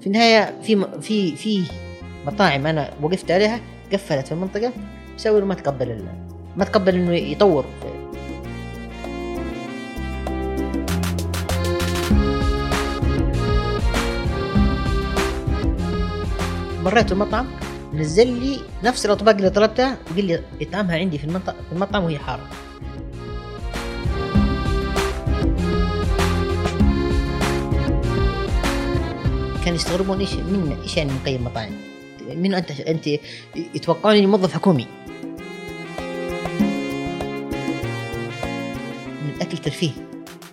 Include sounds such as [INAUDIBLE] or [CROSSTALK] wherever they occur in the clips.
في النهاية في في في مطاعم أنا وقفت عليها قفلت في المنطقة بسبب إنه ما تقبل ما تقبل إنه يطور. مريت المطعم نزل لي نفس الأطباق اللي طلبتها وقال لي اطعمها عندي في المطعم في المطعم وهي حارة. كانوا يستغربون إيش من إيش يعني مقيم مطاعم؟ من أنت؟ أنت يتوقعون اني موظف حكومي. من الاكل ترفيه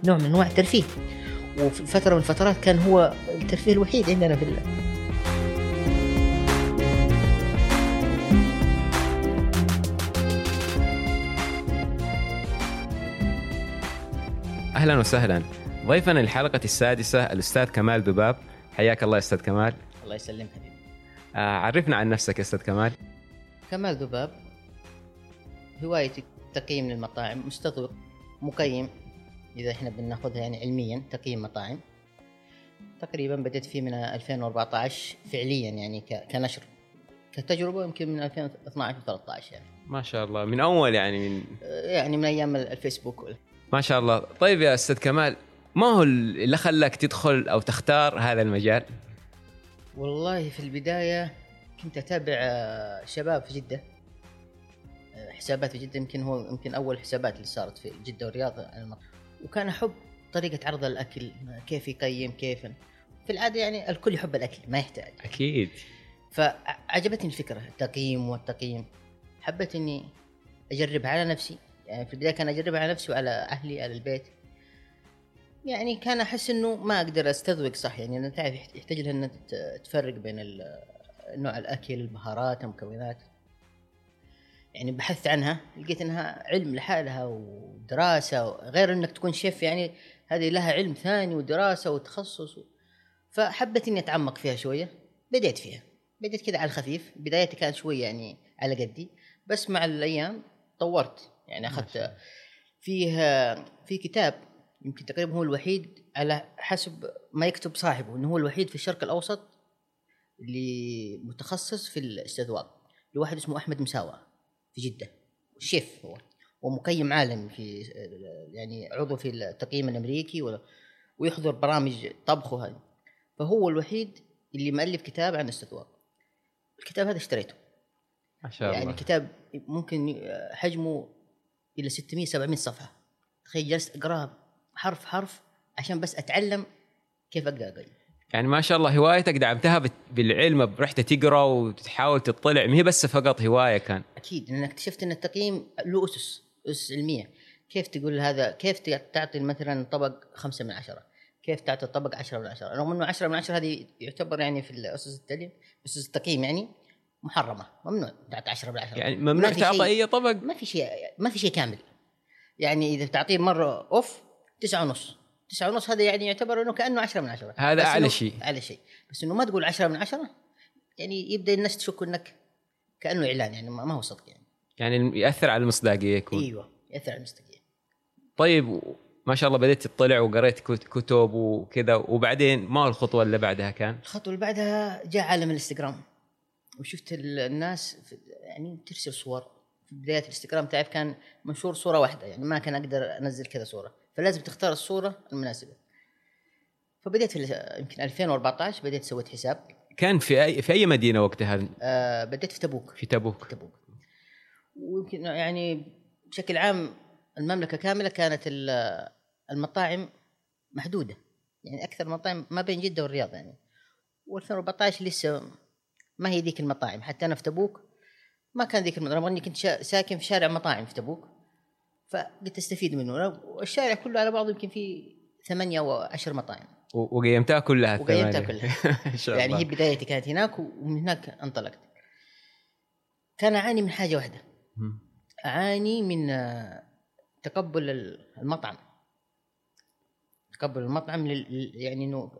نوع من أنواع الترفيه. وفي فترة من الفترات كان هو الترفيه الوحيد عندنا في أهلا وسهلا. ضيفنا الحلقة السادسة الأستاذ كمال ذباب حياك الله يا أستاذ كمال. الله يسلمك حبيبي. آه عرفنا عن نفسك يا أستاذ كمال. كمال ذباب هوايتي تقييم للمطاعم مستذوق مقيم إذا إحنا بناخذها يعني علميا تقييم مطاعم. تقريبا بديت فيه من 2014 فعليا يعني كنشر. كتجربة يمكن من 2012 و13 يعني. ما شاء الله. من أول يعني من يعني من أيام الفيسبوك ما شاء الله. طيب يا أستاذ كمال ما هو اللي خلاك تدخل أو تختار هذا المجال؟ والله في البداية كنت أتابع آه، شباب في جدة. آه، حسابات في جدة يمكن هو يمكن أول حسابات اللي صارت في جدة والرياض وكان أحب طريقة عرض الأكل كيف يقيم كيف. في العادة يعني الكل يحب الأكل ما يحتاج. أكيد. فعجبتني الفكرة التقييم والتقييم. حبيت إني أجربها على نفسي. يعني في البداية كان أجربها على نفسي وعلى أهلي على البيت. يعني كان أحس إنه ما أقدر أستذوق صح يعني أنا تعرف يحت- يحتاج لها إنك ت- تفرق بين نوع الأكل البهارات المكونات. يعني بحثت عنها لقيت إنها علم لحالها ودراسة غير إنك تكون شيف يعني هذه لها علم ثاني ودراسة وتخصص فحبيت إني أتعمق فيها شوية. بديت فيها. بديت كذا على الخفيف. بدايتي كانت شوية يعني على قدي. بس مع الأيام طورت. يعني أخذت فيه في كتاب يمكن تقريبا هو الوحيد على حسب ما يكتب صاحبه إنه هو الوحيد في الشرق الأوسط اللي متخصص في الاستذواق لواحد اسمه أحمد مساوى في جدة شيف هو ومقيم عالمي في يعني عضو في التقييم الأمريكي ويحضر برامج طبخ وهذا. فهو الوحيد اللي مؤلف كتاب عن الاستذواق الكتاب هذا اشتريته. ما شاء الله. يعني كتاب ممكن حجمه إلى 600 700 صفحة. تخيل جلست اقراه حرف حرف عشان بس أتعلم كيف أقدر أقيم. يعني ما شاء الله هوايتك دعمتها بالعلم برحت تقرأ وتحاول تطلع ما هي بس فقط هواية كان. أكيد لأن اكتشفت أن التقييم له أسس أسس علمية. كيف تقول هذا؟ كيف تعطي مثلا طبق خمسة من عشرة؟ كيف تعطي الطبق عشرة من عشرة؟ رغم أنه عشرة من عشرة هذه يعتبر يعني في الأسس التعليم أسس التقييم يعني. محرمة. ممنوع. تعطي عشرة من عشرة يعني ممنوع تعطي أي طبق؟ ما في شيء. ما في شيء كامل. يعني إذا تعطيه مرة أوف تسعة ونص. تسعة ونص هذا يعني يعتبر إنه كأنه عشرة من عشرة. هذا إنه- شيء. أعلى شيء. بس إنه ما تقول عشرة من عشرة يعني يبدأ الناس تشك إنك كأنه إعلان يعني ما هو صدق يعني. يعني يأثر على المصداقية يكون. أيوه يأثر على المصداقية. طيب ما شاء الله بديت تطلع وقريت كت- كتب وكذا وبعدين ما الخطوة اللي بعدها كان؟ الخطوة اللي بعدها جاء عالم الإنستغرام. وشفت ال- الناس يعني ترسل صور. في بداية الإنستغرام تعرف كان منشور صورة واحدة يعني ما كان أقدر أنزل كذا صورة. فلازم تختار الصورة المناسبة. فبديت في يمكن 2014 بديت سويت حساب. كان في اي في أي مدينة وقتها؟ آه بديت في تبوك. في تبوك. في تبوك. ويمكن يعني بشكل عام المملكة كاملة كانت ال- المطاعم محدودة. يعني أكثر مطاعم ما بين جدة والرياض يعني. و2014 لسه ما هي ذيك المطاعم حتى أنا في تبوك ما كان ذيك المطاعم رغم اني كنت ساكن في شارع مطاعم في تبوك فقلت أستفيد منه والشارع كله على بعضه يمكن فيه ثمانية أو عشر مطاعم وقيمتها كلها وقيمتها. كلها. [LAUGHS] يعني هي بدايتي كانت هناك ومن هناك انطلقت كان أعاني من حاجة واحدة. أعاني من آه، تقبل ال- المطعم تقبل المطعم. لل- يعني إنه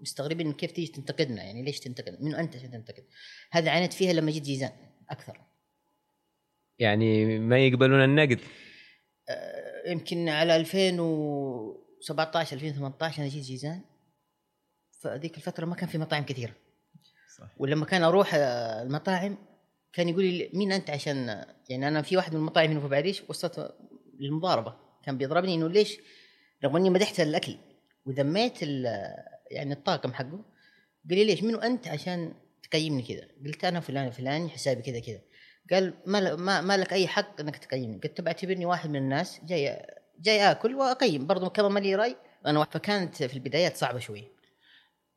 مستغربين إنه كيف تيجي تنتقدنا يعني ليش تنتقد؟ منو أنت عشان تنتقد؟ هذا عانيت فيها لما جيت جيزان أكثر. يعني ما يقبلون النقد؟ آه، يمكن على 2017 2018 أنا جيت جيزان. فذيك الفترة ما كان في مطاعم كثيرة. صح ولما كان أروح آه، المطاعم كان يقول لي مين أنت؟ عشان يعني أنا في واحد من المطاعم هنا في بعريش وصلت للمضاربه كان بيضربني إنه ليش؟ رغم إني مدحت الأكل وذميت ال- يعني الطاقم حقه. قال لي ليش؟ منو أنت عشان تقيمني كذا. قلت أنا فلان فلان حسابي كذا كذا. قال ما, ما, ما لك أي حق إنك تقيمني قلت بعتبرني واحد من الناس جاي جاي آكل وأقيم. برضو كمان مالي رأي. أنا فكانت في البدايات صعبة شوي.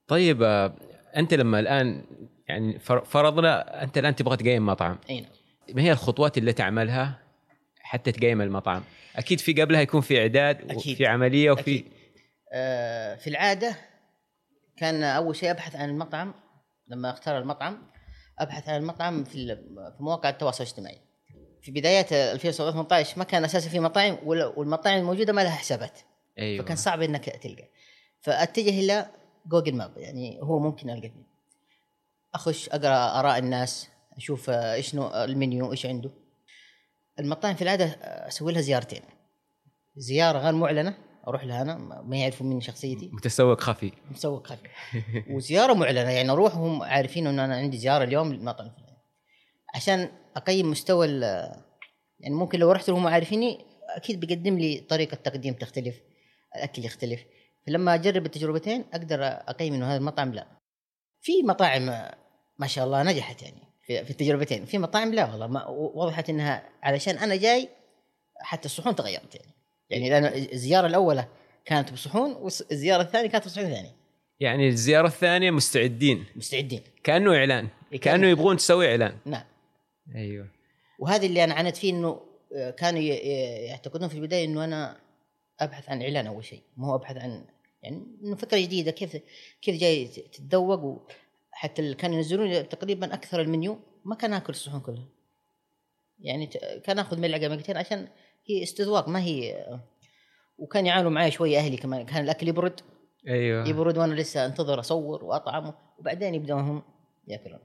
طيب آه، أنت لما الآن يعني فر- فرضنا أنت الآن تبغى تقيم مطعم. أي نعم. ما هي الخطوات اللي تعملها حتى تقيم المطعم؟ أكيد في قبلها يكون في إعداد أكيد. وفي عملية وفي أكيد. آه، في العادة كان أول شيء أبحث عن المطعم لما أختار المطعم أبحث عن المطعم في في مواقع التواصل الاجتماعي. في بدايات 2018 ما كان أساسا في مطاعم وال- والمطاعم الموجودة ما لها حسابات. أيوه. فكان صعب إنك تلقى. فأتجه إلى جوجل ماب يعني هو ممكن ألقى. فيه أخش أقرأ آراء الناس أشوف إيش نوع المنيو إيش عنده. المطاعم في العادة أسوي لها زيارتين. زيارة غير معلنة أروح لها أنا ما يعرفوا مني شخصيتي. متسوق خفي. مسوق خفي. [LAUGHS] وزيارة معلنة يعني أروح وهم عارفين إنه أنا عندي زيارة اليوم للمطعم. الفلاني عشان أقيم مستوى ال- يعني ممكن لو رحت وهم عارفيني أكيد بيقدم لي طريقة تقديم تختلف الأكل يختلف. فلما أجرب التجربتين أقدر أقيم إنه هذا المطعم لا. في مطاعم ما شاء الله نجحت يعني في, في التجربتين. في مطاعم لا والله ما وضحت إنها علشان أنا جاي حتى الصحون تغيرت يعني. يعني لأن الزيارة الأولى كانت بصحون والزيارة الثانية كانت بصحون ثانية يعني الزيارة الثانية مستعدين. مستعدين. كأنه إعلان. كأنه يبغون تسوي إعلان. نعم. أيوه. وهذا اللي أنا عانيت فيه إنه آه، كانوا يعتقدون في البداية إنه أنا أبحث عن إعلان أول شيء. ما هو أبحث عن يعني إنه فكرة جديدة كيف كيف جاي تتذوق وحتى اللي كانوا ينزلون تقريبا أكثر المنيو ما كان آكل الصحون كلها. يعني كان آخذ ملعقة ملعقتين عشان هي استذواق ما هي وكان يعانوا معي شوية أهلي كمان كان الأكل يبرد. أيوه. يبرد وأنا لسه أنتظر أصور واطعم وبعدين يبداوا هم يأكلون.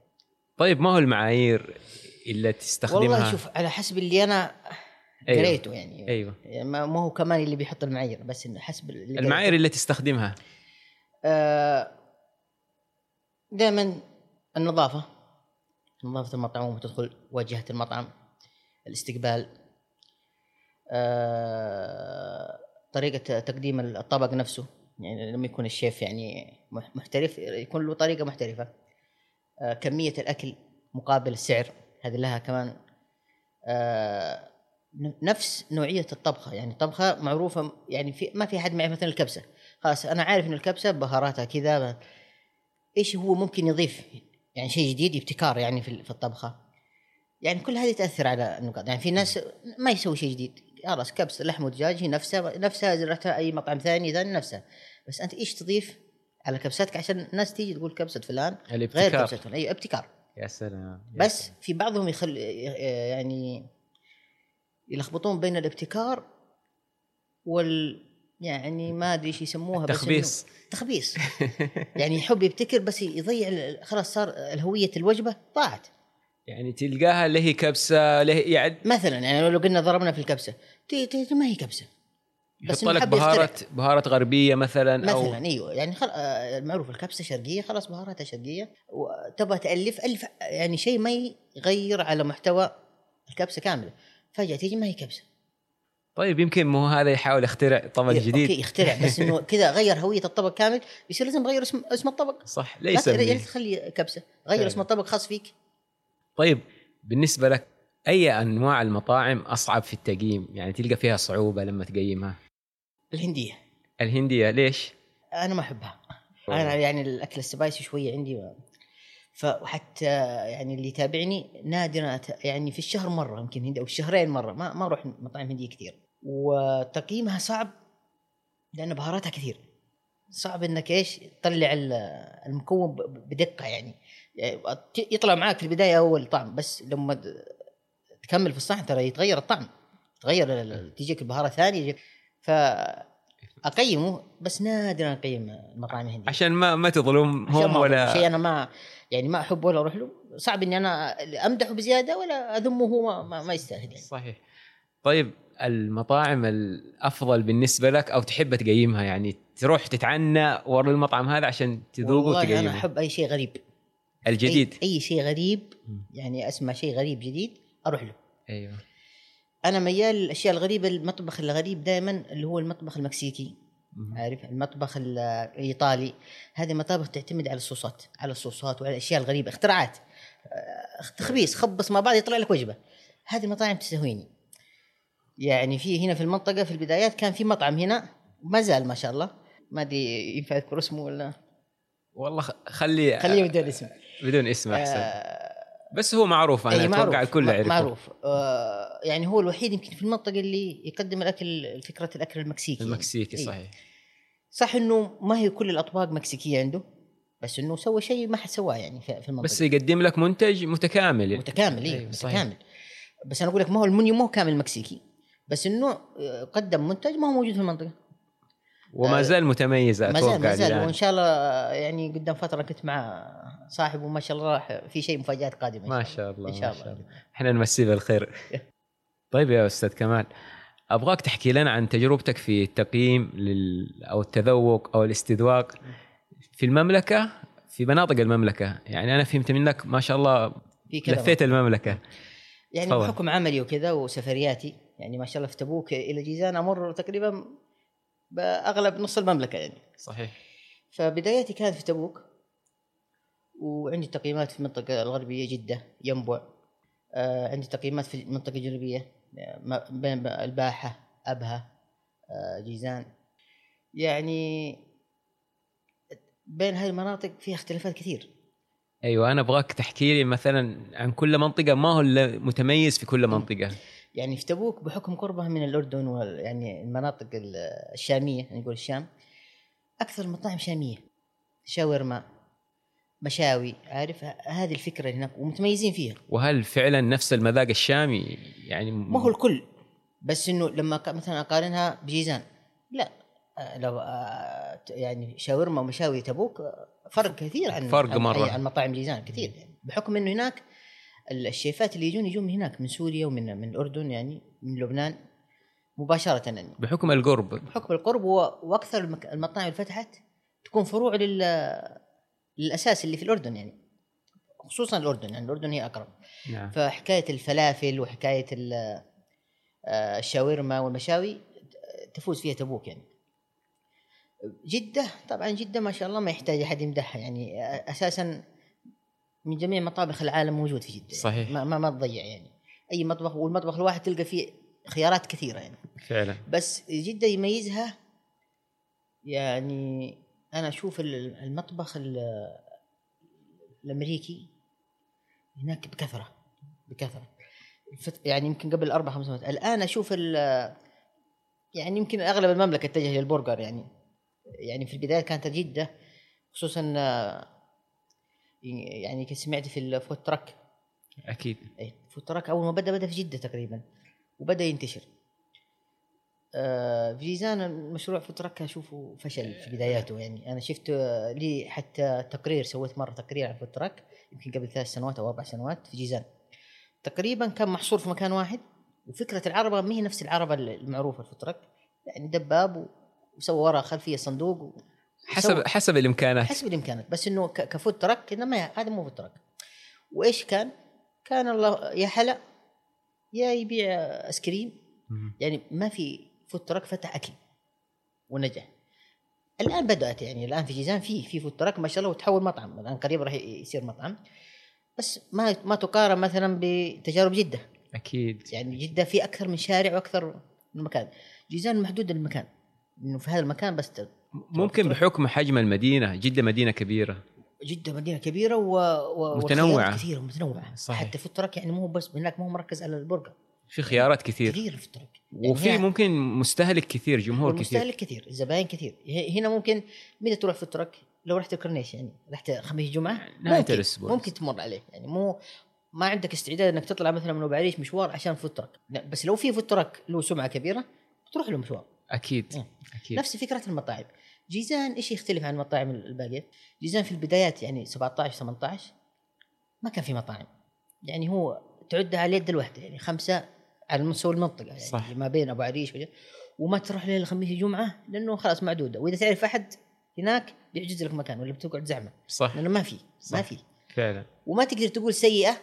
طيب ما هو المعايير اللي تستخدمها؟ والله شوف على حسب اللي أنا أيوة. قريته يعني. أيوه. يعني ما هو كمان اللي بيحط المعايير بس إنه حسب اللي المعايير اللي تستخدمها؟ آه دائما النظافة. نظافة المطعم وما تدخل واجهه المطعم الاستقبال. طريقة تقديم الطبق نفسه. يعني لما يكون الشيف يعني مح- محترف يكون له طريقة محترفة. آه كمية الأكل مقابل السعر. هذه لها كمان آه نفس نوعية الطبخة. يعني طبخه معروفة يعني في ما في حد معي مثلا الكبسة. خلاص أنا عارف إن الكبسة بهاراتها كذا إيش هو ممكن يضيف؟ يعني شيء جديد ابتكار يعني في في الطبخة. يعني كل هذه تأثر على النقاط. يعني في ناس ما يسوي شيء جديد. خلاص كبسه لحم ودجاج هي نفسها نفسها رحت أي مطعم ثاني ثاني نفسها. بس أنت إيش تضيف على كبساتك عشان الناس تيجي تقول كبسة فلان غير الابتكار كبسه فلان اي ابتكار. يا سلام يا بس سلام. في بعضهم يخل يعني يلخبطون بين الابتكار وال يعني ما أدري إيش يسموها تخبيص تخبيص. [LAUGHS] يعني يحب يبتكر بس يضيع خلاص صار الهوية الوجبة ضاعت. يعني تلقاها اللي هي كبسة اللي هي يعني مثلا يعني لو قلنا ضربنا في الكبسة. ما هي كبسة. بس يحط لك. بهارات بهارات غربية مثلا أو مثلا أيوه. يعني خل... آه، المعروف الكبسة شرقية خلاص بهاراتها شرقية. وتبغى تألف ألف يعني شيء ما يغير على محتوى الكبسة كاملة. فجأة تيجي ما هي كبسة. طيب يمكن مو هذا يحاول يخترع طبق إيه، جديد. أوكي يخترع بس إنه [LAUGHS] كذا غير هوية الطبق كامل يصير لازم تغير اسم اسم الطبق. صح لا ليس. يعني تخلي كبسة. غير. اسم الطبق خاص فيك. طيب بالنسبة لك أي أنواع المطاعم أصعب في التقييم؟ يعني تلقى فيها صعوبة لما تقيمها؟ الهندية. الهندية ليش؟ أنا ما أحبها. أنا يعني الأكل السبايسي شوية عندي. ما. فحتى يعني اللي يتابعني نادرا يعني في الشهر مرة يمكن هندي أو الشهرين مرة. ما ما أروح مطاعم هندية كثير. وتقييمها صعب لأن بهاراتها كثير. صعب إنك إيش؟ تطلع ال- المكون بدقة يعني. يعني يطلع معاك في البداية أول طعم بس لما تكمل في الصحن ترى يتغير الطعم. تغير تجيك البهارات ثانية ف أقيمه بس نادرا أقيم المطاعم الهنديه عشان ما ما تظلم هم ولا شيء أنا ما يعني ما أحبه ولا أروح له. صعب إني أنا أمدحه بزيادة ولا أذمه هو ما, ما, ما يستاهل يعني. صحيح. طيب المطاعم الأفضل بالنسبة لك أو تحب تقيمها؟ يعني تروح تتعنى ورا المطعم هذا عشان تذوقه والله أنا وتقيمه. أحب أي شيء غريب. الجديد. اي, أي شيء غريب. يعني أسمع شيء غريب جديد. أروح له. أيوه. أنا ميال للأشياء الغريبة المطبخ الغريب دائما اللي هو المطبخ المكسيكي. مم. عارف؟ المطبخ ال- الإيطالي. هذه مطابخ تعتمد على الصوصات على الصوصات وعلى الأشياء الغريبة. اختراعات. آه، تخبيص خبص مع بعض يطلع لك وجبة. هذه المطاعم تستهويني. يعني في هنا في المنطقة في البدايات كان في مطعم هنا ما زال ما شاء الله. ما أدري ينفع أذكر اسمه ولا؟ والله خ- خلي خليه بدون اسم. بدون اسم أحسن. آه، بس هو معروف أنا أي أتوقع الكل يعرفه. معروف. آه يعني هو الوحيد يمكن في المنطقة اللي يقدم الأكل فكره الأكل المكسيكي المكسيكي إيه. صحيح. صح إنه ما هي كل الأطباق مكسيكية عنده بس إنه سوى شيء ما حد سواه يعني في المنطقة. بس يقدم لك منتج متكامل. متكامل اي أيوة، صحيح. متكامل. بس أنا أقول لك ما هو المنيو ما هو كامل مكسيكي بس إنه آه، قدم منتج ما هو موجود في المنطقة. وما آه، زال متميز ما أتوقع زال ما زال. وإن شاء الله يعني قدام فترة كنت مع صاحبه ما شاء الله راح في شيء مفاجآت قادمة ما شاء الله. إن ما شاء الله. الله. إحنا نمسيه بالخير. [LAUGHS] طيب يا أستاذ كمال أبغاك تحكي لنا عن تجربتك في التقييم لل... أو التذوق أو الاستذواق في المملكة في مناطق المملكة. يعني أنا فهمت منك ما شاء الله في كذا لفيت المملكة. يعني. بحكم عملي وكذا وسفرياتي يعني ما شاء الله في تبوك إلى جيزان أمر تقريبا بأغلب نص المملكة يعني. صحيح. فبداياتي كانت في تبوك وعندي تقييمات في المنطقة الغربية جدة ينبع آه عندي تقييمات في المنطقة الجنوبية بين الباحة أبها آه جيزان. يعني بين هذه المناطق فيها اختلافات كثير. أيوه أنا أبغاك تحكي لي مثلا عن كل منطقة ما هو متميز في كل منطقة؟ يعني في تبوك بحكم قربها من الأردن وال يعني المناطق ال- الشامية نقول الشام. أكثر المطاعم شامية شاورما مشاوي عارف؟ هذه الفكرة هناك ومتميزين فيها. وهل فعلا نفس المذاق الشامي؟ يعني ما هو الكل بس إنه لما مثلا أقارنها بجيزان. لا آه، لو آه، يعني شاورما ومشاوي تبوك آه، فرق كثير عن فرق. أي- عن مطاعم جيزان كثير. يعني بحكم إنه هناك الشيفات اللي يجون يجون من هناك من سوريا ومن من الأردن يعني من لبنان مباشرة يعني. بحكم القرب. بحكم القرب وأكثر المطاعم اللي فتحت تكون فروع لل للأساس اللي في الأردن يعني. خصوصا الأردن يعني الأردن هي أقرب. نعم. فحكاية الفلافل وحكاية آه، الشاورما والمشاوي تفوز فيها تبوك يعني. جدة طبعا جدة ما شاء الله ما يحتاج أحد يمدحها يعني. أساسا من جميع مطابخ العالم موجود في جدة. صحيح. ما ما, ما تضيع يعني. أي مطبخ والمطبخ الواحد تلقى فيه خيارات كثيرة يعني. فعلا. بس جدة يميزها يعني أنا أشوف ال- المطبخ ال- الأمريكي هناك بكثرة الفت- يعني يمكن قبل أربع خمس سنوات. الآن أشوف ال- يعني يمكن أغلب المملكة اتجه للبرجر يعني. يعني في البداية كانت جدة خصوصا يعني سمعت في الفوت تراك أكيد. اي food truck أول ما بدأ بدأ في جدة تقريبا وبدأ ينتشر. آه في جيزان المشروع food truck أشوفه فشل في بداياته. يعني أنا شفت آه، لي حتى تقرير سويت مرة تقرير عن food truck يمكن قبل ثلاث سنوات أو أربع سنوات في جيزان تقريبا كان محصور في مكان واحد وفكرة العربة ما هي نفس العربة المعروفة ال food truck يعني دباب وسوى ورا خلفية صندوق حسب حسب الإمكانات. حسب الإمكانات. بس إنه ك- ك food truck إنه ما هذا مو food truck وإيش كان؟ كان الله يا حلا يا يبيع آيس كريم. يعني ما في food truck فتح أكل ونجح. الآن بدأت يعني الآن في جيزان في في food truck ما شاء الله وتحول مطعم. الآن قريب راح يصير مطعم. بس ما ما تقارن مثلا بتجارب جدة. أكيد. يعني جدة في أكثر من شارع وأكثر من مكان. جيزان محدود المكان إنه في هذا المكان بس ممكن بحكم حجم المدينة جدة مدينة كبيرة. جدة مدينة كبيرة و... و... متنوعة. كثيرة متنوعة. صحيح. حتى food truck يعني مو بس هناك مو مركز على البرجر في خيارات كثير. كثير food truck يعني وفي ممكن مستهلك كثير جمهور كثير. المستهلك كثير الزباين كثير. هنا ممكن متى تروح food truck لو رحت الكورنيش يعني رحت خميس جمعة؟ ممكن. ممكن تمر عليه. يعني مو ما عندك استعداد إنك تطلع مثلا من أبو عريش مشوار عشان food لا بس لو في food truck له سمعة كبيرة تروح له مشوار. أكيد مم. أكيد. نفس فكرة المطاعم. جيزان إيش يختلف عن المطاعم الباقية؟ جيزان في البدايات يعني 17 18 ما كان في مطاعم. يعني هو تعدها على اليد الواحدة يعني خمسة على مستوى المنطقة يعني صح. ما بين أبو عريش وما تروح ليلة الخميس الجمعة لأنه خلاص معدودة. وإذا تعرف أحد هناك بيحجز لك مكان ولا بتقعد زحمة. صح. لأنه ما في ما. في. فعلا. وما تقدر تقول سيئة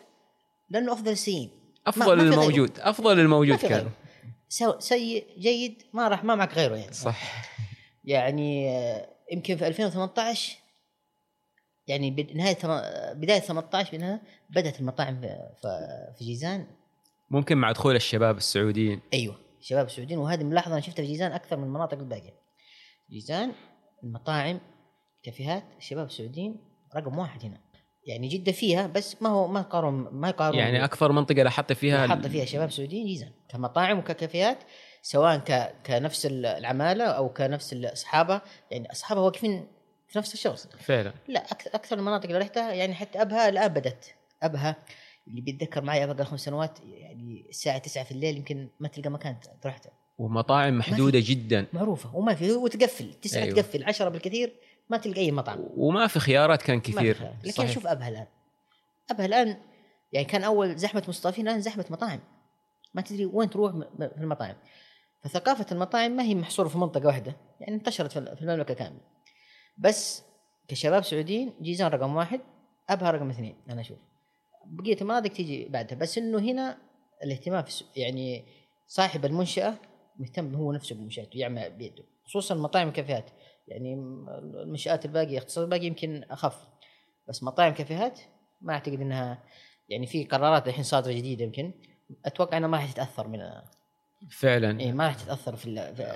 لأنه أفضل السيئين أفضل ما. الموجود أفضل الموجود ما كان. سيء جيد ما راح ما معك غيره يعني. صح. يعني آه، يمكن في 2018 يعني بنهايه ثم- بداية 18 منها بدأت المطاعم في- جيزان. ممكن مع دخول الشباب السعوديين. أيوه شباب السعوديين. وهذه ملاحظة أنا شفتها في جيزان أكثر من المناطق الباقية. جيزان المطاعم كافيهات الشباب السعوديين رقم واحد هنا. يعني جدة فيها بس ما هو ما يقارن ما يقارن يعني أكثر منطقة لاحظت فيها حاط فيها شباب سعوديين جيزان كمطاعم وككافيهات سواء ك... كنفس العمالة أو كنفس الاصحابه يعني أصحابها واقفين في نفس الشخص. فعلا. لا أكثر المناطق اللي رحتها يعني حتى أبها الان بدت أبها اللي بيتذكر معي أبها قبل خمس سنوات يعني الساعة 9 في الليل يمكن ما تلقى مكان رحت. ومطاعم محدودة جدا. معروفة. وما في وتقفل. تسعة أيوة. أيوه. تقفل 10 بالكثير. ما تلقى أي مطعم. وما في خيارات كان كثير. لكن صحيح. شوف ابها الآن. ابها الآن يعني كان أول زحمة مستضيفين الآن زحمة مطاعم. ما تدري وين تروح في المطاعم. فثقافة المطاعم ما هي محصورة في منطقة واحدة يعني انتشرت في المملكة كاملة. بس كشباب سعوديين جيزان رقم واحد ابها رقم اثنين أنا أشوف. بقية المناطق تيجي بعدها. بس إنه هنا الاهتمام في يعني صاحب المنشأة مهتم هو نفسه بمنشأته يعمل بيده. خصوصا مطاعم الكافيهات يعني المنشآت الباقية الاقتصاد الباقي يمكن أخف. بس مطاعم كافيهات ما أعتقد إنها يعني في قرارات الحين صادرة جديدة يمكن. أتوقع إنها ما راح تتأثر من فعلا. إيه ما راح تتأثر في,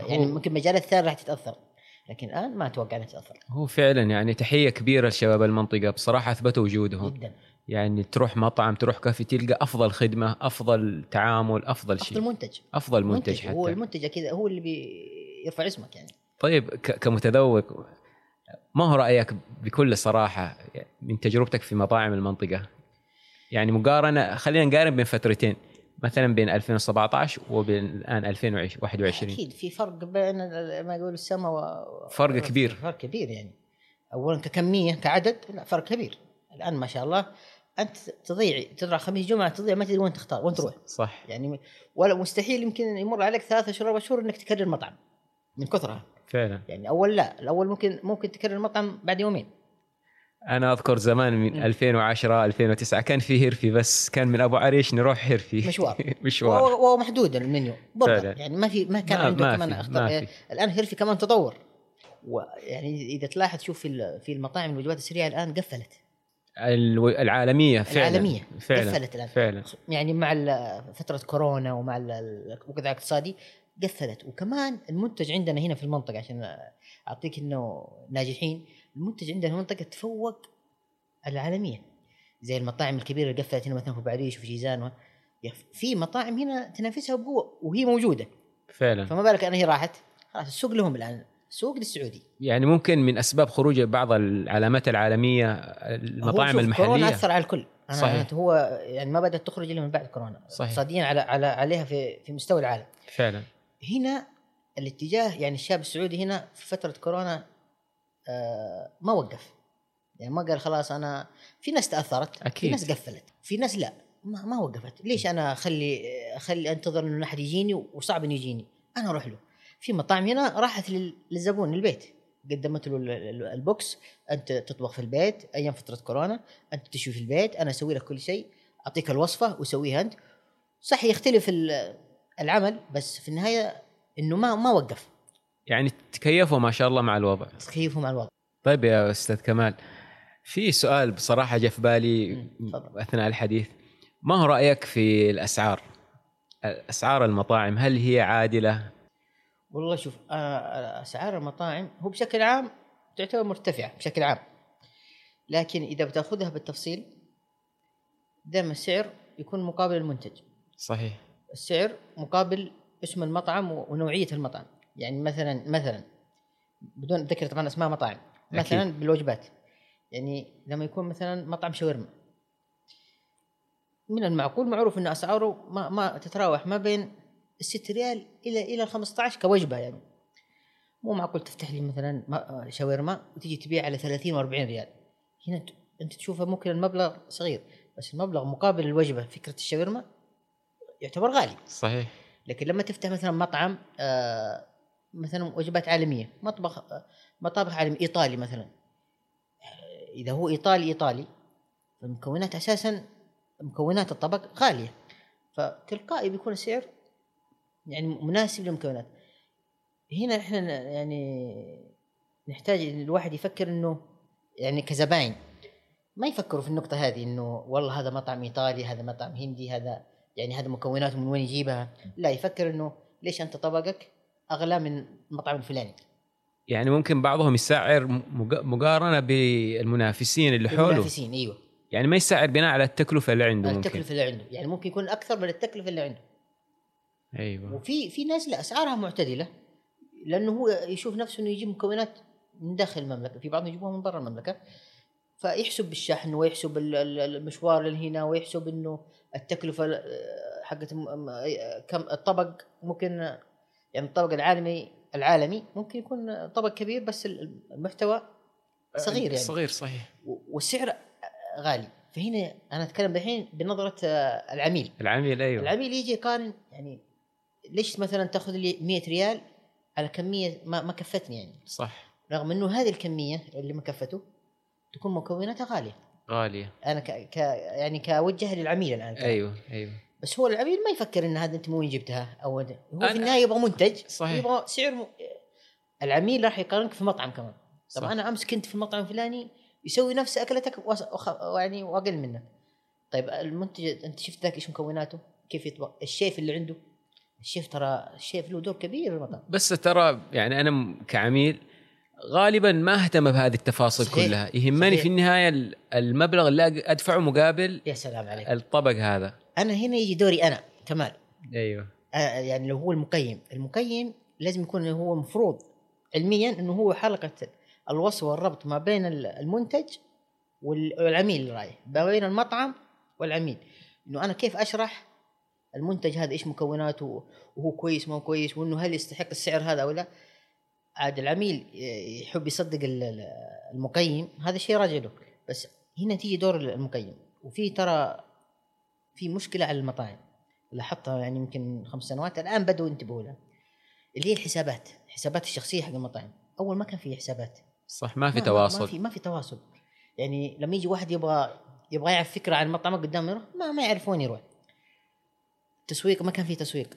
يعني ممكن مجالات ثانية راح تتأثر. لكن الآن ما أتوقع إنها تتأثر. هو فعلا يعني تحية كبيرة لشباب المنطقة. بصراحة أثبتوا وجودهم. جدا. يعني تروح مطعم تروح كافي تلقى أفضل خدمة أفضل تعامل أفضل أفضل شيء. منتج. أفضل منتج هو حتى. المنتج كذا هو اللي بيرفع اسمك يعني. طيب كمتذوق ما هو رأيك بكل صراحة من تجربتك في مطاعم المنطقة؟ يعني مقارنة خلينا نقارن بين فترتين مثلا بين 2017 وبين الآن 2021 أكيد في فرق بين ما يقول السماء و... فرق كبير. فرق كبير يعني. اولا ككمية كعدد لا فرق كبير. الآن ما شاء الله أنت تضيع تطلع خميس جمعة تضيع ما تدري وين تختار وين تروح. صح. يعني ولا مستحيل يمكن يمر عليك ثلاثة شهور أربع شهور إنك تكرر مطعم من كثرها. فعلا. يعني أول لا الأول ممكن ممكن تكرر المطعم بعد يومين. أنا أذكر زمان من مم. 2010 2009 كان في هرفي بس كان من أبو عريش نروح هرفي. مشوار. [LAUGHS] مشوار. وهو محدود المنيو. فعلا. يعني ما في ما كان ما- عنده ما كمان أختار. في. الآن هيرفي كمان تطور. ويعني إذا تلاحظ شوف في ال- في المطاعم الوجبات السريعة الآن قفلت. العالمية فعلا. العالمية فعلا. قفلت الآن. فعلا. يعني مع فترة كورونا ومع ال- ال- الوضع الاقتصادي قفلت. وكمان المنتج عندنا هنا في المنطقة عشان أعطيك إنه ناجحين المنتج عندنا في المنطقة تفوق العالمية. زي المطاعم الكبيرة اللي قفلت هنا مثلا في بعريش وفي جيزان في مطاعم هنا تنافسها بقوة وهي موجودة. فعلا. فما بالك أنا هي راحت؟ خلاص السوق لهم الآن. سوق للسعودي. يعني ممكن من أسباب خروج بعض العلامات العالمية هو المطاعم كورونا المحلية. أثر على الكل. أنا صحيح. صحيح. هو يعني ما بدأت تخرج إلا من بعد كورونا. صحيح. اقتصاديا على على عليها في في مستوى العالم. فعلا. هنا الاتجاه يعني الشاب السعودي هنا في فترة كورونا آه ما وقف. يعني ما قال خلاص أنا في ناس تأثرت في أكيد. ناس قفلت في ناس لا ما, ما وقفت. ليش أنا أخلي أخلي أنتظر إنه أحد يجيني وصعب إنه يجيني؟ أنا أروح له. في مطاعم هنا راحت لل- للزبون البيت قدمت له ال- ال- البوكس. أنت تطبخ في البيت أيام فترة كورونا. أنت تشوي في البيت. أنا أسوي لك كل شيء. أعطيك الوصفة وسويها أنت. صح يختلف ال- العمل بس في النهاية إنه ما ما وقف. يعني تكيفوا ما شاء الله مع الوضع. تكيفهم على الوضع. طيب يا أستاذ كمال في سؤال بصراحة جاء في بالي. أثناء الحديث. ما هو رأيك في الأسعار؟ أسعار المطاعم هل هي عادلة؟ والله شوف آه، أسعار المطاعم هو بشكل عام تعتبر مرتفعة بشكل عام. لكن إذا بتأخذها بالتفصيل دائما السعر يكون مقابل المنتج. صحيح. السعر مقابل اسم المطعم ونوعية المطعم. يعني مثلا مثلا بدون ذكر طبعا أسماء مطاعم. مثلا أكيد. بالوجبات. يعني لما يكون مثلا مطعم شاورما. من المعقول معروف إن أسعاره ما, ما تتراوح ما بين الست ريال إلى إلى ال 15 كوجبة يعني. مو معقول تفتح لي مثلا ما- شاورما وتجي تبيع على 30 و40 ريال. هنا أنت تشوفها ممكن المبلغ صغير بس المبلغ مقابل الوجبة فكرة الشاورما يعتبر غالي. صحيح. لكن لما تفتح مثلا مطعم آه مثلا وجبات عالمية مطبخ آه، مطابخ عالمي إيطالي مثلا. إذا هو إيطالي إيطالي فالمكونات أساسا مكونات الطبق غالية. فتلقائي بيكون السعر يعني مناسب للمكونات. هنا إحنا يعني نحتاج إن الواحد يفكر إنه يعني كزباين. ما يفكروا في النقطة هذه إنه والله هذا مطعم إيطالي هذا مطعم هندي هذا يعني هذا مكوناته من وين يجيبها؟ لا يفكر إنه ليش أنت طبقك أغلى من المطعم الفلاني. يعني ممكن بعضهم يسعر مق- مقارنة بالمنافسين اللي حوله. المنافسين أيوه. يعني ما يسعر بناء على التكلفة اللي عنده ممكن. التكلفة اللي عنده. يعني ممكن يكون أكثر من التكلفة اللي عنده. أيوه. وفي في ناس لا أسعارها معتدلة لأنه هو يشوف نفسه إنه يجيب مكونات من داخل المملكة. في بعضهم يجيبوها من برا المملكة. فيحسب بالشحن ويحسب ال- ال- المشوار لهنا ويحسب إنه التكلفة آه، حقت كم الطبق ممكن يعني الطبق العالمي العالمي ممكن يكون طبق كبير بس المحتوى صغير يعني. صغير صحيح. والسعر غالي. فهنا أنا أتكلم الحين بنظرة آه، العميل. العميل أيوه. العميل يجي يقارن يعني ليش مثلا تأخذ لي 100 ريال على كمية ما, ما كفتني يعني؟ صح. رغم إنه هذه الكمية اللي ما كفته تكون مكوناتها غالية. غالية. أنا ك, ك يعني كوجه للعميل الآن أيوه أيوه. بس هو العميل ما يفكر إن هذا أنت من وين جبتها. أو هو أنا- في النهاية يبغى منتج صحيح. يبغى سعر م... العميل راح يقارنك في مطعم كمان. طب صح. أنا أمس كنت في المطعم الفلاني يسوي نفس أكلتك وص... وخ... يعني وأقل منك. طيب المنتج أنت شفت ذاك إيش مكوناته؟ كيف يطبخ الشيف اللي عنده. الشيف ترى الشيف له دور كبير في المطعم. بس ترى يعني أنا كعميل غالبا ما اهتم بهذه التفاصيل صحيح. كلها. يهمني صحيح. في النهاية ال- المبلغ اللي أدفعه مقابل يا سلام عليك. الطبق هذا. أنا هنا يجي دوري أنا كمال أيوه. آه يعني لو هو المقيم. المقيم لازم يكون هو مفروض علميا إنه هو حلقة الوصل والربط ما بين ال- المنتج وال- والعميل اللي رايح. ما بين المطعم والعميل. إنه أنا كيف أشرح المنتج هذا؟ إيش مكوناته؟ وهو كويس ما هو كويس؟ وإنه هل يستحق السعر هذا أو لا؟ عاد العميل يحب يصدق ال- ال- المقيم هذا شيء راجع له. بس هنا تيجي دور المقيم. وفي ترى في مشكلة على المطاعم. لاحظتها يعني يمكن خمس سنوات الآن بدوا ينتبهوا لها. اللي هي الحسابات الحسابات الشخصية حق المطاعم. أول ما كان في حسابات. صح ما في ما- تواصل. ما في ما في تواصل. يعني لما يجي واحد يبغى يبغى يعرف فكرة عن المطعم قدامه يروح ما ما يعرف وين يروح. تسويق ما كان في تسويق.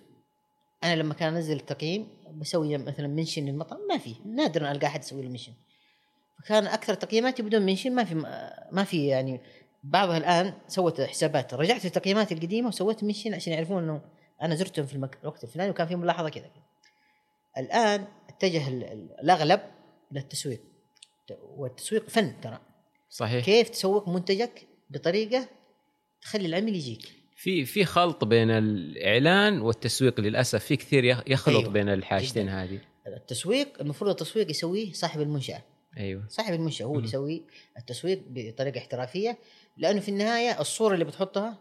أنا لما كان أنزل تقييم بسوي مثلا mention للمطعم ما في نادرا ألقى أحد يسوي له mention. فكان أكثر تقييماتي بدون mention ما في ما في يعني بعضها الآن سوت حسابات. رجعت لتقييماتي القديمة وسويت mention عشان يعرفون إنه أنا زرتهم في. الوقت الفلاني وكان في ملاحظة كذا. الآن اتجه ال- ال- الأغلب للتسويق والتسويق فن ترى. صحيح. كيف تسوق منتجك بطريقة تخلي العميل يجيك؟ في في خلط بين الإعلان والتسويق للأسف. في كثير يخ- يخلط أيوة. بين الحاجتين جداً. هذه. التسويق المفروض التسويق يسويه صاحب المنشأة. أيوه. صاحب المنشأة هو. اللي يسوي التسويق بطريقة احترافية. لأنه في النهاية الصورة اللي بتحطها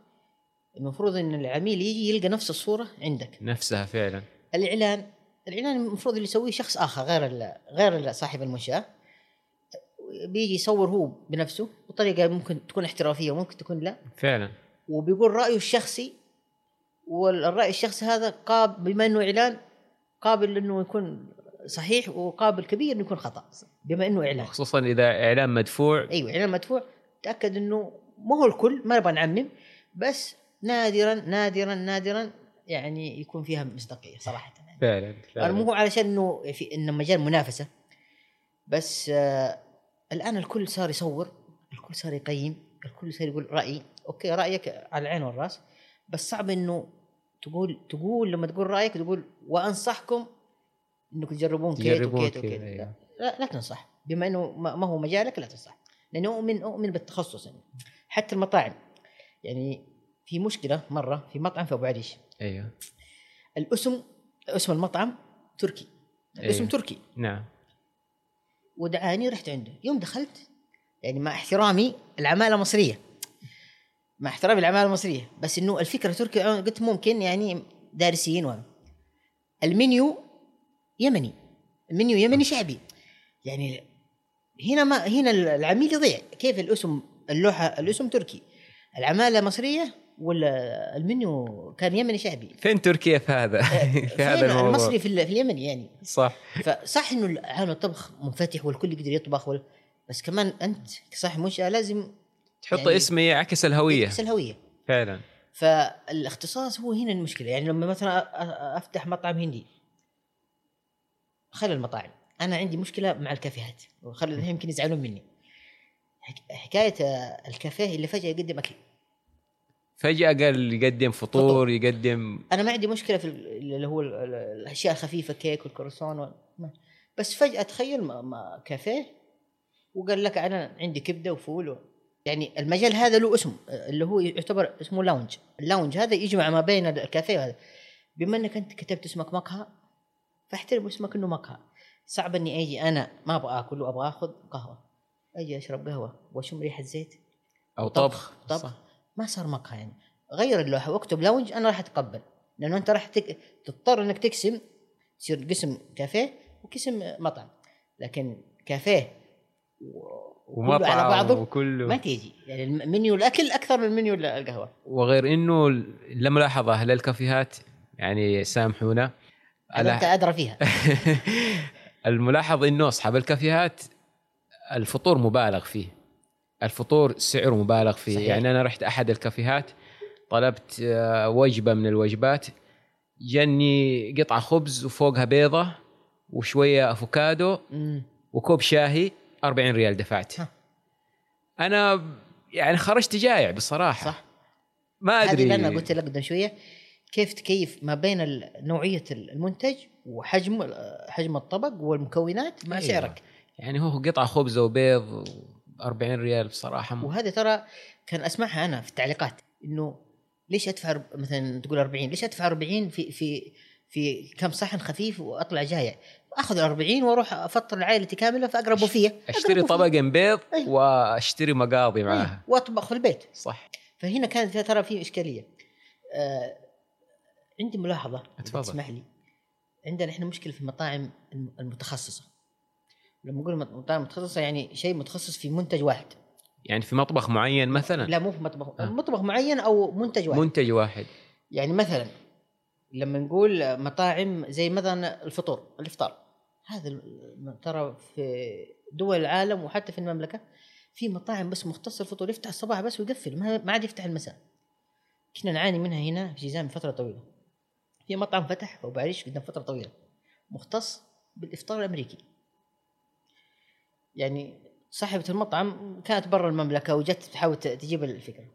المفروض إن العميل يجي يلقى نفس الصورة عندك. نفسها فعلا. الإعلان الإعلان المفروض اللي يسويه شخص آخر غير غير صاحب المنشأة. بيجي يصور هو بنفسه بطريقه ممكن تكون احترافية وممكن تكون لا. فعلا. وبيقول رأيه الشخصي والرأي الشخصي هذا قابل بما إنه إعلان قابل إنه يكون صحيح وقابل كبير إنه يكون خطأ بما إنه إعلان خصوصا إذا إعلان مدفوع أيوه إعلان مدفوع تأكد إنه ما هو الكل ما نبغى نعمم بس نادرا نادرا نادرا يعني يكون فيها مصداقية صراحة يعني. فعلا, فعلا. مو علشان إنه في انه مجال منافسة بس آه الآن الكل صار يصور الكل صار يقيم الكل صار يقول رأيي okay رأيك على العين والرأس. بس صعب إنه تقول تقول لما تقول رأيك تقول وأنصحكم إنكم تجربون كيت تجربون وكيت كيت، وكيت. أيوة. لا, لا تنصح. بما إنه ما ما هو مجالك لا تنصح. لأنه أؤمن أؤمن بالتخصص يعني. حتى المطاعم. يعني في مشكلة مرة في مطعم في أبو عريش أيوه. الأسم اسم المطعم تركي. الاسم أيوه. تركي. نعم. ودعاني رحت عنده. يوم دخلت يعني مع احترامي العمالة مصرية. مع احترامي العماله المصرية بس إنه الفكرة تركي قلت ممكن يعني دارسين و المنيو يمني المنيو يمني شعبي. يعني هنا ما هنا العميل يضيع. كيف الأسم اللوحة الأسم تركي؟ العماله مصريه ولا المنيو كان يمني شعبي. فين تركيا في هذا؟ [LAUGHS] في هذا الموضوع؟ المصري في, في اليمن يعني. صح. فصح إنه عالم الطبخ منفتح والكل يقدر يطبخ وال... بس كمان أنت كصاحب منشاه لازم تحط يعني- اسم يعكس الهوية. تكسر الهوية. فعلا. فالاختصاص هو هنا المشكلة. يعني لما مثلا أفتح مطعم هندي. خلي المطاعم. أنا عندي مشكلة مع الكافيهات. وخلي يمكن يزعلون مني. حك- حكاية الكافيه اللي فجأة يقدم أكل. فجأة قال يقدم فطور فطور. يقدم أنا ما عندي مشكلة في ال- اللي هو ال- ال- الأشياء الخفيفة كيك والكروسون وال- ما- بس فجأة تخيل ما- ما كافيه وقال لك أنا عندي كبدة وفول و... يعني المجال هذا له اسم اللي هو يعتبر اسمه lounge ال lounge هذا يجمع ما بين الكافيه وهذا. بما إنك أنت كتبت اسمك مقهى فاحترم اسمك إنه مقهى. صعب إني أجي أنا ما أبغى أكل وأبغى أخذ قهوة. أجي أشرب قهوة وأشم ريحة زيت. أو طبخ طبخ صح. ما صار مقهى يعني. غير اللوحة واكتب lounge أنا راح أتقبل. لأنه أنت راح تك... تضطر إنك تقسم تصير قسم كافيه وقسم مطعم. لكن كافيه و- وكله على ومطعم بعضه؟ ما وكله تيجي. يعني المنيو الأكل أكثر من منيو القهوة. وغير إنه الملاحظه للكافيهات يعني سامحونا. هذا أنت أدرى فيها. [LAUGHS] الملاحظ إنه أصحاب الكافيهات الفطور مبالغ فيه. الفطور سعره مبالغ فيه. صحيح. يعني أنا رحت أحد الكافيهات طلبت آه، وجبة من الوجبات جاني قطعة خبز وفوقها بيضة وشوية أفوكادو. وكوب شاهي. 40 ريال دفعت. ها. أنا يعني خرجت جايع بصراحة. صح. ما هذه أدري. اللي أنا قلت لك قبل شوية كيف تكيف ما بين نوعية المنتج وحجم حجم الطبق والمكونات مع أيوة. سعرك. يعني هو قطعة خبز وبيض 40 ريال بصراحة. وهذا ترى كان أسمعها أنا في التعليقات إنه ليش أدفع مثلا تقول 40 ليش أدفع 40 في في في كم صحن خفيف وأطلع جايع؟ آخذ ال 40 وأروح أفطر عائلتي كاملة في أقرب بوفيه اشتري. طبقين بيض. وأشتري مقاضي. معاها. وأطبخ في البيت. صح. فهنا كانت ترى في إشكالية. آه عندي ملاحظة. تفضل. تسمح لي. عندنا إحنا مشكلة في المطاعم الم- المتخصصة. لما نقول مط- مطاعم متخصصة يعني شيء متخصص في منتج واحد. يعني في مطبخ معين مثلا؟ لا مو في مطبخ. آه. مطبخ معين أو منتج واحد. منتج واحد. يعني مثلا لما نقول مطاعم زي مثلا الفطور الإفطار. هذا ترى في دول العالم وحتى في المملكة في مطاعم بس مختصة الفطور يفتح الصباح بس ويقفل ما عاد يفتح المساء. كنا نعاني منها هنا في جيزان فترة طويلة. في مطعم فتح في أبو عريش قدام فترة طويلة مختص بالإفطار الأمريكي. يعني صاحبة المطعم كانت برا المملكة وجت تحاول تجيب الفكرة.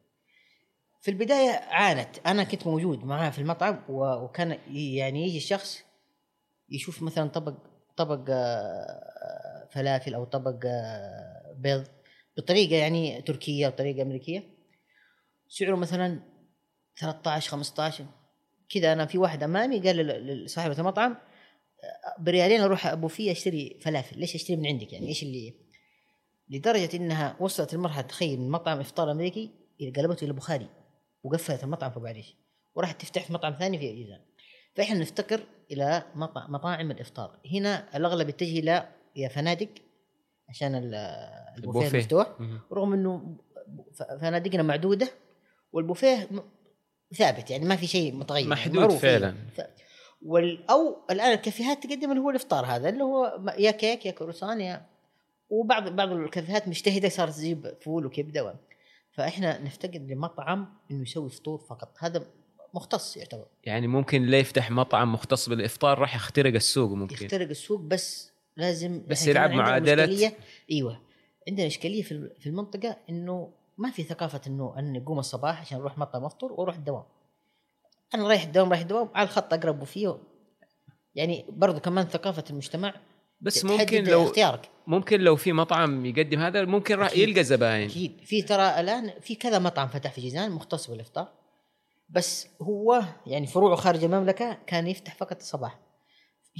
في البداية عانت أنا كنت موجود معها في المطعم وكان يعني يجي الشخص يشوف مثلا طبق طبق آه، فلافل أو طبق آه، بيض بطريقة يعني تركية أو طريقة أمريكية. سعره مثلا 13 15 كذا أنا في واحد أمامي قال لصاحبة المطعم آه، بريالين أروح أبو فيه أشتري فلافل. ليش أشتري من عندك يعني؟ إيش اللي؟ لدرجة إنها وصلت المرحلة تخيل مطعم إفطار أمريكي قلبته إلى بخاري وقفلت المطعم في عريش وراحت تفتح في مطعم ثاني في جيزان فإحنا نفتقر مطع- مطاعم الإفطار. هنا الأغلب يتجه إلى يا فنادق عشان ال- البوفيه مهم. رغم إنه ف- فنادقنا معدودة والبوفيه ثابت يعني ما في شيء متغير محدود يعني معروف فعلاً. وال... أو الآن الكافيهات تقدم اللي هو الإفطار هذا اللي هو يا كيك يا كروسان يا وبعض بعض الكافيهات مجتهده صارت تجيب فول وكبدة و... فإحنا نفتقد لمطعم إنه يسوي فطور فقط. هذا مختص يعتبر. يعني ممكن لا يفتح مطعم مختص بالإفطار راح يخترق السوق ممكن. يخترق السوق بس لازم بس يلعب. إشكالية- إيوه. عندنا اشكاليه في ال- في المنطقة إنه ما في ثقافة إنه أنا اقوم الصباح عشان أروح مطعم أفطر وأروح الدوام. أنا رايح الدوام رايح الدوام على الخط اقرب فيه يعني برضو كمان ثقافة المجتمع بس ممكن لو اختيارك. ممكن لو في مطعم يقدم هذا ممكن راح. يلقى زباين. أكيد. في ترى الآن في كذا مطعم فتح في جيزان مختص بالإفطار. بس هو يعني فروعه خارج المملكة كان يفتح فقط الصباح.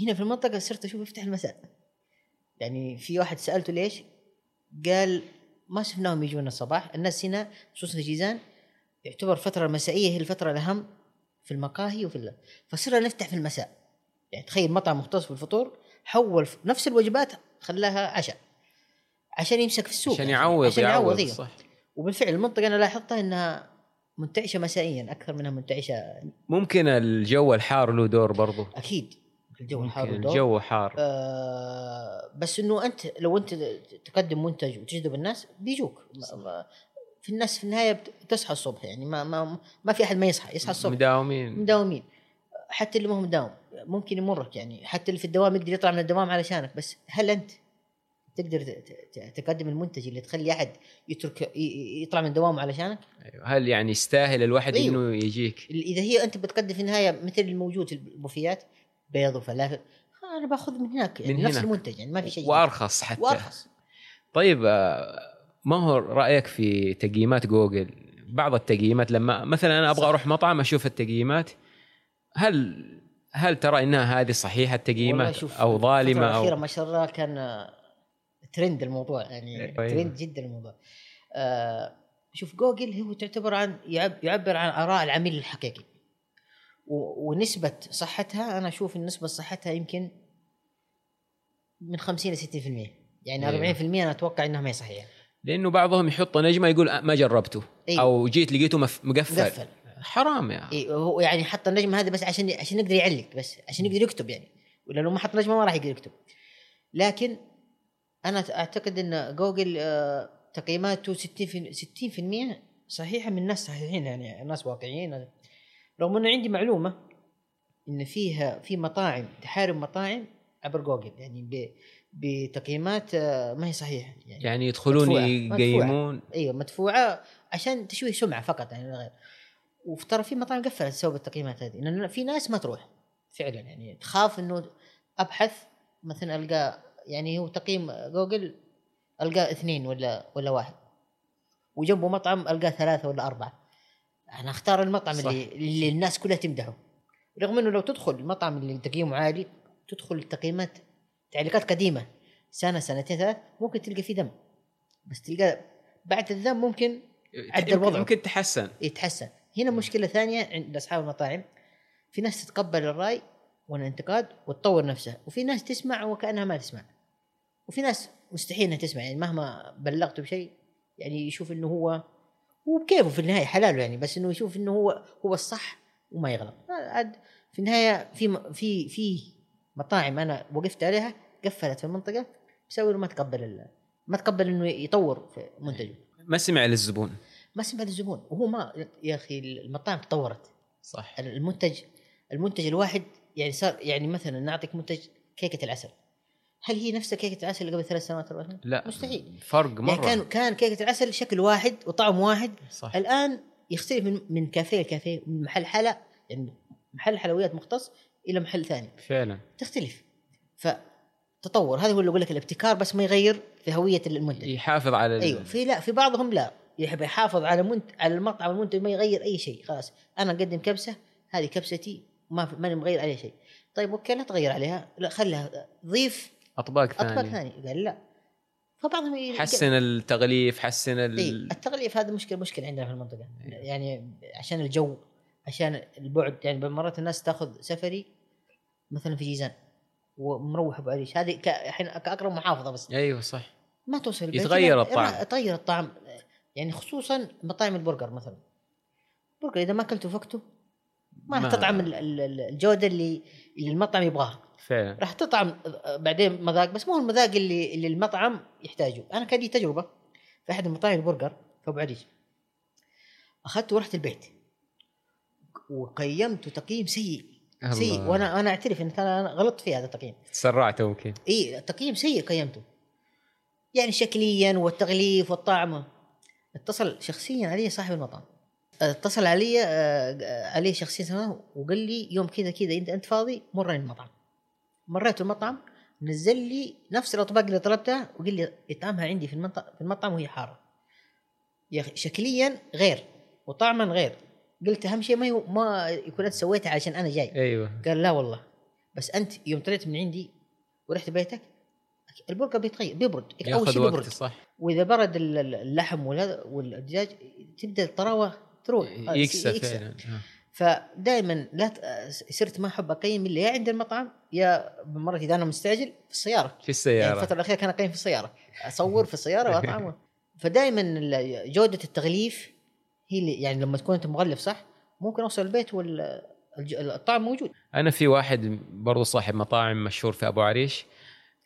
هنا في المنطقة صرت أشوف يفتح المساء. يعني في واحد سألته ليش؟ قال ما شفناهم يجون الصباح. الناس هنا خصوصا في جيزان يعتبر الفترة المسائيه هي الفترة الأهم في المقاهي وفي ال... فصرنا نفتح في المساء. يعني تخيل مطعم مختص بالفطور حول نفس الوجبات خلاها عشاء. عشان يمسك في السوق. عشان. يعوض عشان يعوض إيه. صح. وبالفعل المنطقة أنا لاحظتها إنها منتعشة مسائيا أكثر منها منتعشة. ممكن الجو الحار له دور برضو. أكيد. الجو الحار والدور. الجو حار. آه بس إنه أنت لو أنت تقدم منتج وتجذب الناس بيجوك. في الناس في النهاية بت- تصحى الصبح يعني. ما ما ما في أحد ما يصحى يصحى الصبح. مداومين. مداومين. حتى اللي ما هو مداوم ممكن يمرك يعني. حتى اللي في الدوام يقدر يطلع من الدوام علشانك بس هل أنت تقدر تقدم المنتج اللي تخلي أحد يترك يطلع من دوامه علشانك؟ أيوه. هل يعني يستاهل الواحد أيوه. إنه يجيك إذا هي أنت بتقدم في النهاية مثل الموجود في البوفيات بيض وفلافل أنا باخذ من هناك يعني من نفس هناك. المنتج يعني ما في شيء وأرخص حتى وأرخص طيب آه، ما هو رأيك في تقييمات جوجل بعض التقييمات لما مثلا أنا أبغى صح. أروح مطعم أشوف التقييمات هل هل ترى إنها هذه صحيحة التقييمات أو ظالمة أو ما شاء الله كان ترند الموضوع يعني أيوة. ترند جدا الموضوع. آه شوف جوجل هو تعتبر عن يعب يعبر عن آراء العميل الحقيقي. ونسبة صحتها أنا أشوف إن نسبة صحتها يمكن من 50 ل 60% يعني أيوة. 40% أنا أتوقع إنها ما هي صحيحة. لأنه بعضهم يحط نجمة يقول ما جربته. أيوة. أو جيت لقيته مقفل. مقفل. حرام إيه هو يعني حط النجمة هذه بس عشان عشان يقدر يعلق بس عشان يقدر يكتب يعني. ولا لو ما حط نجمة ما راح يقدر يكتب. لكن أنا أعتقد إن جوجل آه، تقييماته 60 في 60% صحيحة من ناس صحيحين يعني ناس واقعيين. رغم إنه عندي معلومة إن فيها في مطاعم تحارب مطاعم عبر جوجل يعني ب- بتقييمات آه، ما هي صحيحة. يعني, يعني يدخلون مدفوعة. يقيمون؟ إيوه مدفوعة عشان تشويه سمعة فقط يعني غير. وترى في مطاعم قفلت بسبب التقييمات هذه لأن في ناس ما تروح فعلا يعني تخاف إنه أبحث مثلا ألقى يعني هو تقييم جوجل القى اثنين ولا ولا واحد. وجنبه مطعم ألقاه ثلاثة ولا أربعة. أنا أختار المطعم صح. اللي, اللي الناس كلها تمدحه. رغم إنه لو تدخل المطعم اللي تقييمه عالي تدخل التقييمات تعليقات قديمة سنة سنتين ثلاث ممكن تلقى فيه دم بس تلقى بعد الذم ممكن عدل وضعه. ممكن تحسن. يتحسن. هنا مشكلة ثانية عند أصحاب المطاعم. في ناس تتقبل الرأي والانتقاد وتطور نفسها وفي ناس تسمع وكأنها ما تسمع. وفي ناس مستحيل إنها تسمع يعني مهما بلغته بشيء يعني يشوف إنه هو هو بكيفه في النهاية حلاله يعني بس إنه يشوف إنه هو هو الصح وما يغلط. عاد في النهاية في في في مطاعم أنا وقفت عليها قفلت في المنطقة بسبب ما تقبل ما تقبل إنه يطور في منتجه. ما سمع للزبون ما سمع للزبون وهو ما يا أخي المطاعم تطورت. صح. المنتج المنتج الواحد يعني صار يعني مثلا نعطيك منتج كيكة العسل. هل هي نفس كيكة العسل اللي قبل ثلاث سنوات أربع سنوات؟ لا مستحيل. فرق يعني مرة. كان كان كيكة العسل شكل واحد وطعم واحد. صح. الآن يختلف من من كافيه لكافيه من محل حلا يعني محل حلويات مختص إلى محل ثاني. فعلا. تختلف. فتطور. هذا هو اللي أقول لك الابتكار بس ما يغير في هوية المنتج. يحافظ على ال- أيوه. في لا في بعضهم لا. يحب يحافظ على منت على المطعم المنتج ما يغير أي شيء. خلاص. أنا أقدم كبسة هذه كبستي ما ماني مغير عليها شيء. طيب okay لا تغير عليها. لا خلها ضيف أطباق ثانية. اطباق ثاني قال لا. فبعضهم حسن التغليف حسن ال... اي التغليف هذا مشكلة مشكلة عندنا في المنطقة. يعني عشان الجو عشان البعد. يعني مرات الناس تاخذ سفري مثلا في جيزان ومروح أبو عريش هذه الحين كاقرب محافظة بس. أيوه صح. ما توصل البيت. يتغير الطعم. يتغير الطعم. يعني خصوصا مطاعم البرجر مثلا. البرجر إذا ما أكلته في وقته ما راح تطعم ال- ال- ال- الجودة اللي اللي المطعم يبغاها فعلا. راح تطعم بعدين مذاق بس مو المذاق اللي اللي المطعم يحتاجه. أنا كان لي تجربة في أحد مطاعم البرجر في أبو عريش أخذته ورحت البيت. وقيمته تقييم سيء سيء. وأنا أنا أعترف إن أنا غلطت في هذا التقييم. تسرعت ممكن إي تقييم سيء قيمته. يعني شكليا والتغليف والطعم. اتصل شخصيا علي صاحب المطعم. اتصل علي آه، علي شخصيا وقال لي يوم كذا كذا انت انت فاضي؟ مرني المطعم. مريت المطعم نزل لي نفس الاطباق اللي طلبتها وقال لي اطعمها عندي في المطعم في المطعم وهي حارة. يا أخي شكليا غير وطعما غير. قلت أهم شيء ما ما يكون أنت سويتها عشان أنا جاي. أيوه. قال لا والله. بس أنت يوم طلعت من عندي ورحت بيتك البرجر بيتغير بيبرد. أول شيء بيبرد. صح. وإذا برد ال- ال- اللحم والدجاج تبدأ الطراوة تروح. آه، يكسى فعلا آه. فدائما لا ت- صرت ما احب اقيم الا يا عند المطعم يا مرات إذا أنا مستعجل في السيارة. في يعني السياره الفترة الأخيرة كان أقيم في السيارة. أصور في السيارة واطعمه [LAUGHS] فدائما جودة التغليف هي اللي يعني لما تكون أنت مغلف صح؟ ممكن أوصل البيت والطعم موجود. أنا في واحد برضو صاحب مطاعم مشهور في أبو عريش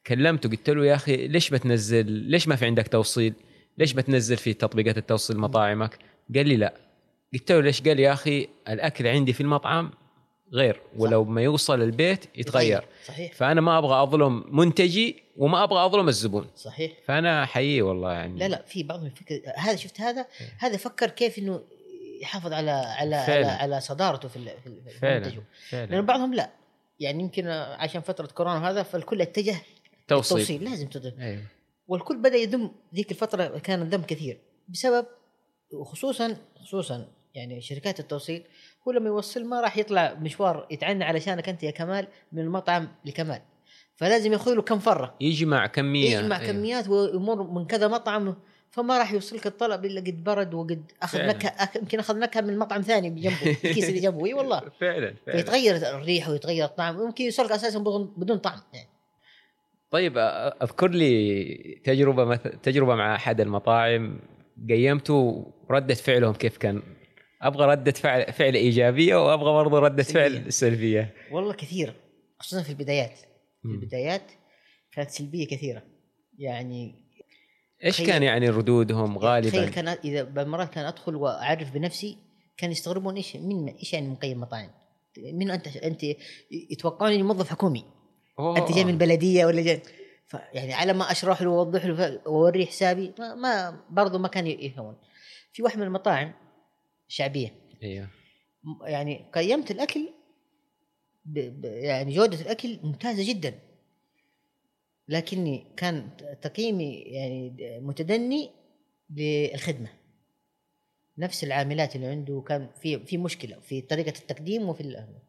كلمته قلت له يا أخي ليش بتنزل ليش ما في عندك توصيل؟ ليش بتنزل في تطبيقات التوصيل مطاعمك؟ قال لي لا. قلت له ليش؟ قال يا أخي الأكل عندي في المطعم غير ولو ما يوصل البيت يتغير. صحيح. فأنا ما أبغى أظلم منتجي وما أبغى أظلم الزبون. صحيح. فأنا احييه والله يعني. لا لا في بعضهم يفكر هذا شفت هذا؟ هذا فكر كيف إنه يحافظ على على على, فعلا. على صدارته في ال- في ال- في فعلا منتجه. لأن فعلا بعضهم لا. يعني يمكن عشان فترة كورونا هذا فالكل اتجه توصيل. التوصيل لازم تضيف أيوه. والكل بدأ يذم ذيك الفترة كان الذم كثير بسبب وخصوصا خصوصا يعني شركات التوصيل هو لما يوصل ما راح يطلع مشوار يتعنى علشانك أنت يا كمال من المطعم لكمال. فلازم يأخذ له كم فرة. يجمع كمية. يجمع أيوة. كميات ويمر من كذا مطعم فما راح يوصلك الطلب إلا قد برد وقد أخذ. نكهة يمكن أخذ نكهة من مطعم ثاني بجنبه [LAUGHS] الكيس اللي جنبه. إي والله. فعلا فعلا. فيتغير الريحة ويتغير الطعم. ويمكن يوصلك أساسا بدون طعم يعني. طيب أذكر لي تجربة مثل تجربة مع أحد المطاعم قيمته ردة فعلهم كيف كان؟ أبغى ردة فعل فعل إيجابية وأبغى برضه ردة سلبية. فعل سلبية. والله كثير خصوصا في البدايات. في. البدايات كانت سلبية كثيرة. يعني إيش تخيل- كان يعني ردودهم تخيل غالبا؟ كان إذا مرات كان أدخل وأعرف بنفسي كان يستغربون إيش من إيش يعني مقيم مطاعم؟ من أنت؟ أنت يتوقعون إني موظف حكومي. أوه. أنت جاي من البلديه ولا جاي؟ يعني على ما أشرح له وأوضح له واوريه حسابي ما, ما برضه ما كان يفهمون. في واحد من المطاعم شعبية. إيوه. يعني قيمت الأكل ب ب يعني جودة الأكل ممتازة جدا. لكني كان تقييمي يعني متدني بالخدمه نفس العاملات اللي عنده كان في في مشكلة في طريقة التقديم وفي ال-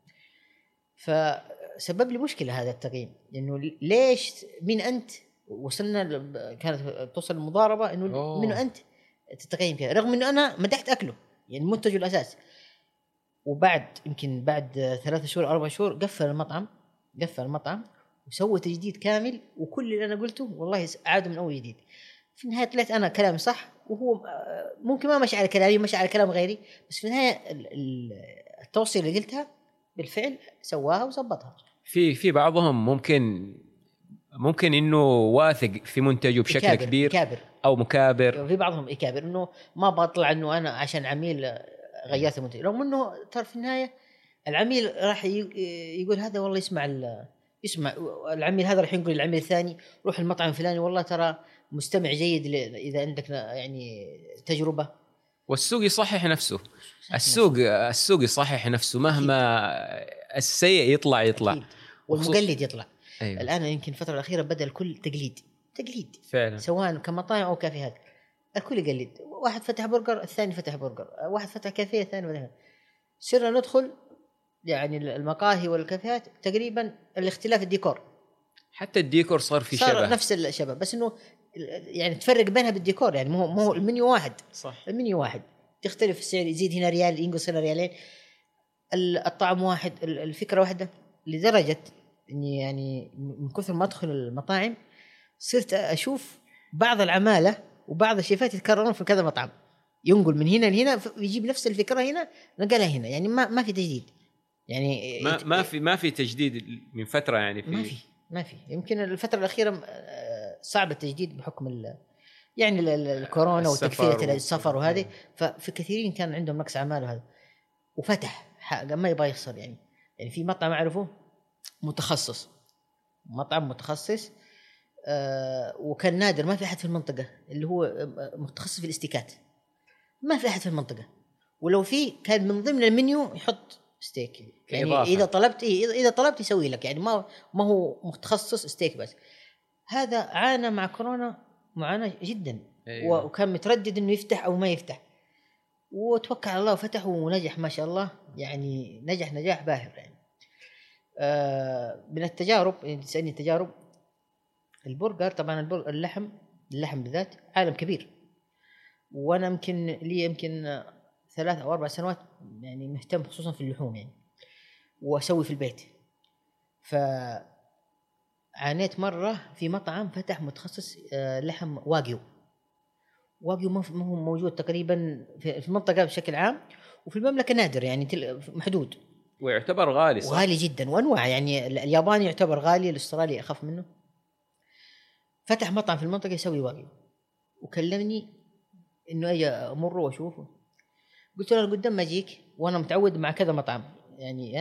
فسبب لي مشكلة هذا التقييم لأنه ليش مين أنت وصلنا ل- كانت توصل المضاربة إنه. من أنت تتقيم كذا رغم إنه أنا مدحت أكله. يعني منتجه الأساس. وبعد يمكن بعد ثلاثة شهور أربع شهور قفل المطعم قفل المطعم وسوى تجديد كامل. وكل اللي أنا قلته والله عادوا من أول جديد. في النهاية طلعت أنا كلامي صح وهو ممكن ما مشى على كلامي مشى على كلام غيري بس في النهاية ال- ال- التوصيه اللي قلتها بالفعل سواها وظبطها. في في بعضهم ممكن ممكن إنه واثق في منتجه بشكل يكابر- كبير. يكابر. أو مكابر. في بعضهم يكابر إنه ما بطلع إنه أنا عشان عميل غيرت المنتج رغم إنه ترى في النهاية العميل راح يقول هذا والله يسمع يسمع العميل هذا راح ينقل للعميل الثاني روح المطعم الفلاني والله ترى مستمع جيد إذا عندك يعني تجربة. والسوق يصحح نفسه. السوق السوق يصحح نفسه مهما السيء يطلع يطلع. والمقلد يطلع. أيوه. الآن يمكن الفترة الأخيرة بدأ الكل تقليد. تقليد فعلا. سواء كمطاعم أو كافيهات. الكل يقلد واحد فتح برجر الثاني فتح برجر. واحد فتح كافيه الثاني فتح صرنا ندخل يعني المقاهي والكافيهات تقريبا الاختلاف الديكور. حتى الديكور صار في صار شبه. نفس الشباب بس إنه يعني تفرق بينها بالديكور يعني مو مو المنيو واحد. صح. المنيو واحد. تختلف السعر يزيد هنا ريال ينقص هنا ريالين. ال- الطعم واحد ال- الفكرة واحدة. لدرجة إني يعني من كثر ما أدخل المطاعم صرت أشوف بعض العمالة وبعض الشيفات يتكررون في كذا مطعم. ينقل من هنا لهنا يجيب نفس الفكرة هنا نقلها هنا. يعني ما ما في تجديد. يعني ما يت- ما في ما في تجديد من فترة يعني في ما في ما في. يمكن الفترة الأخيرة آه، صعب التجديد بحكم ال يعني ال- ال- الكورونا وتكفيره و- السفر وهذه. ففي كثيرين كان عندهم نقص أعمال وهذا. وفتح ما يبغى يخسر يعني. يعني في مطعم أعرفه متخصص. مطعم متخصص وكان نادر ما في أحد في المنطقة اللي هو آه، متخصص في ال steakات. ما في أحد في المنطقة. ولو في كان من ضمن المنيو يحط ستيك. يعني. إذا طلبت إيه إذا طلبت يسوي لك. يعني ما ما هو متخصص ستيك بس. هذا عانى مع كورونا معاناة جدا. أيوة. وكان متردد إنه يفتح أو ما يفتح. وتوكل على الله وفتح ونجح ما شاء الله. يعني نجح نجاح باهر يعني. آه من التجارب يعني تسألني التجارب البرجر طبعا البر- اللحم اللحم بالذات عالم كبير. وأنا يمكن لي يمكن ثلاث أو أربع سنوات يعني مهتم خصوصا في اللحوم يعني وأسوي في البيت. ف عانيت مرة في مطعم فتح متخصص آه، لحم واقيو واقيو ما هو موجود تقريبا في المنطقة بشكل عام وفي المملكة نادر يعني محدود. ويعتبر غالي صح؟ وغالي جدا وأنواع يعني ال- الياباني يعتبر غالي الاسترالي اخف منه. فتح مطعم في المنطقة يسوي واقيو وكلمني إنه أجي أمر وأشوفه. قلت له قدام ما أجيك وأنا متعود مع كذا مطعم. يعني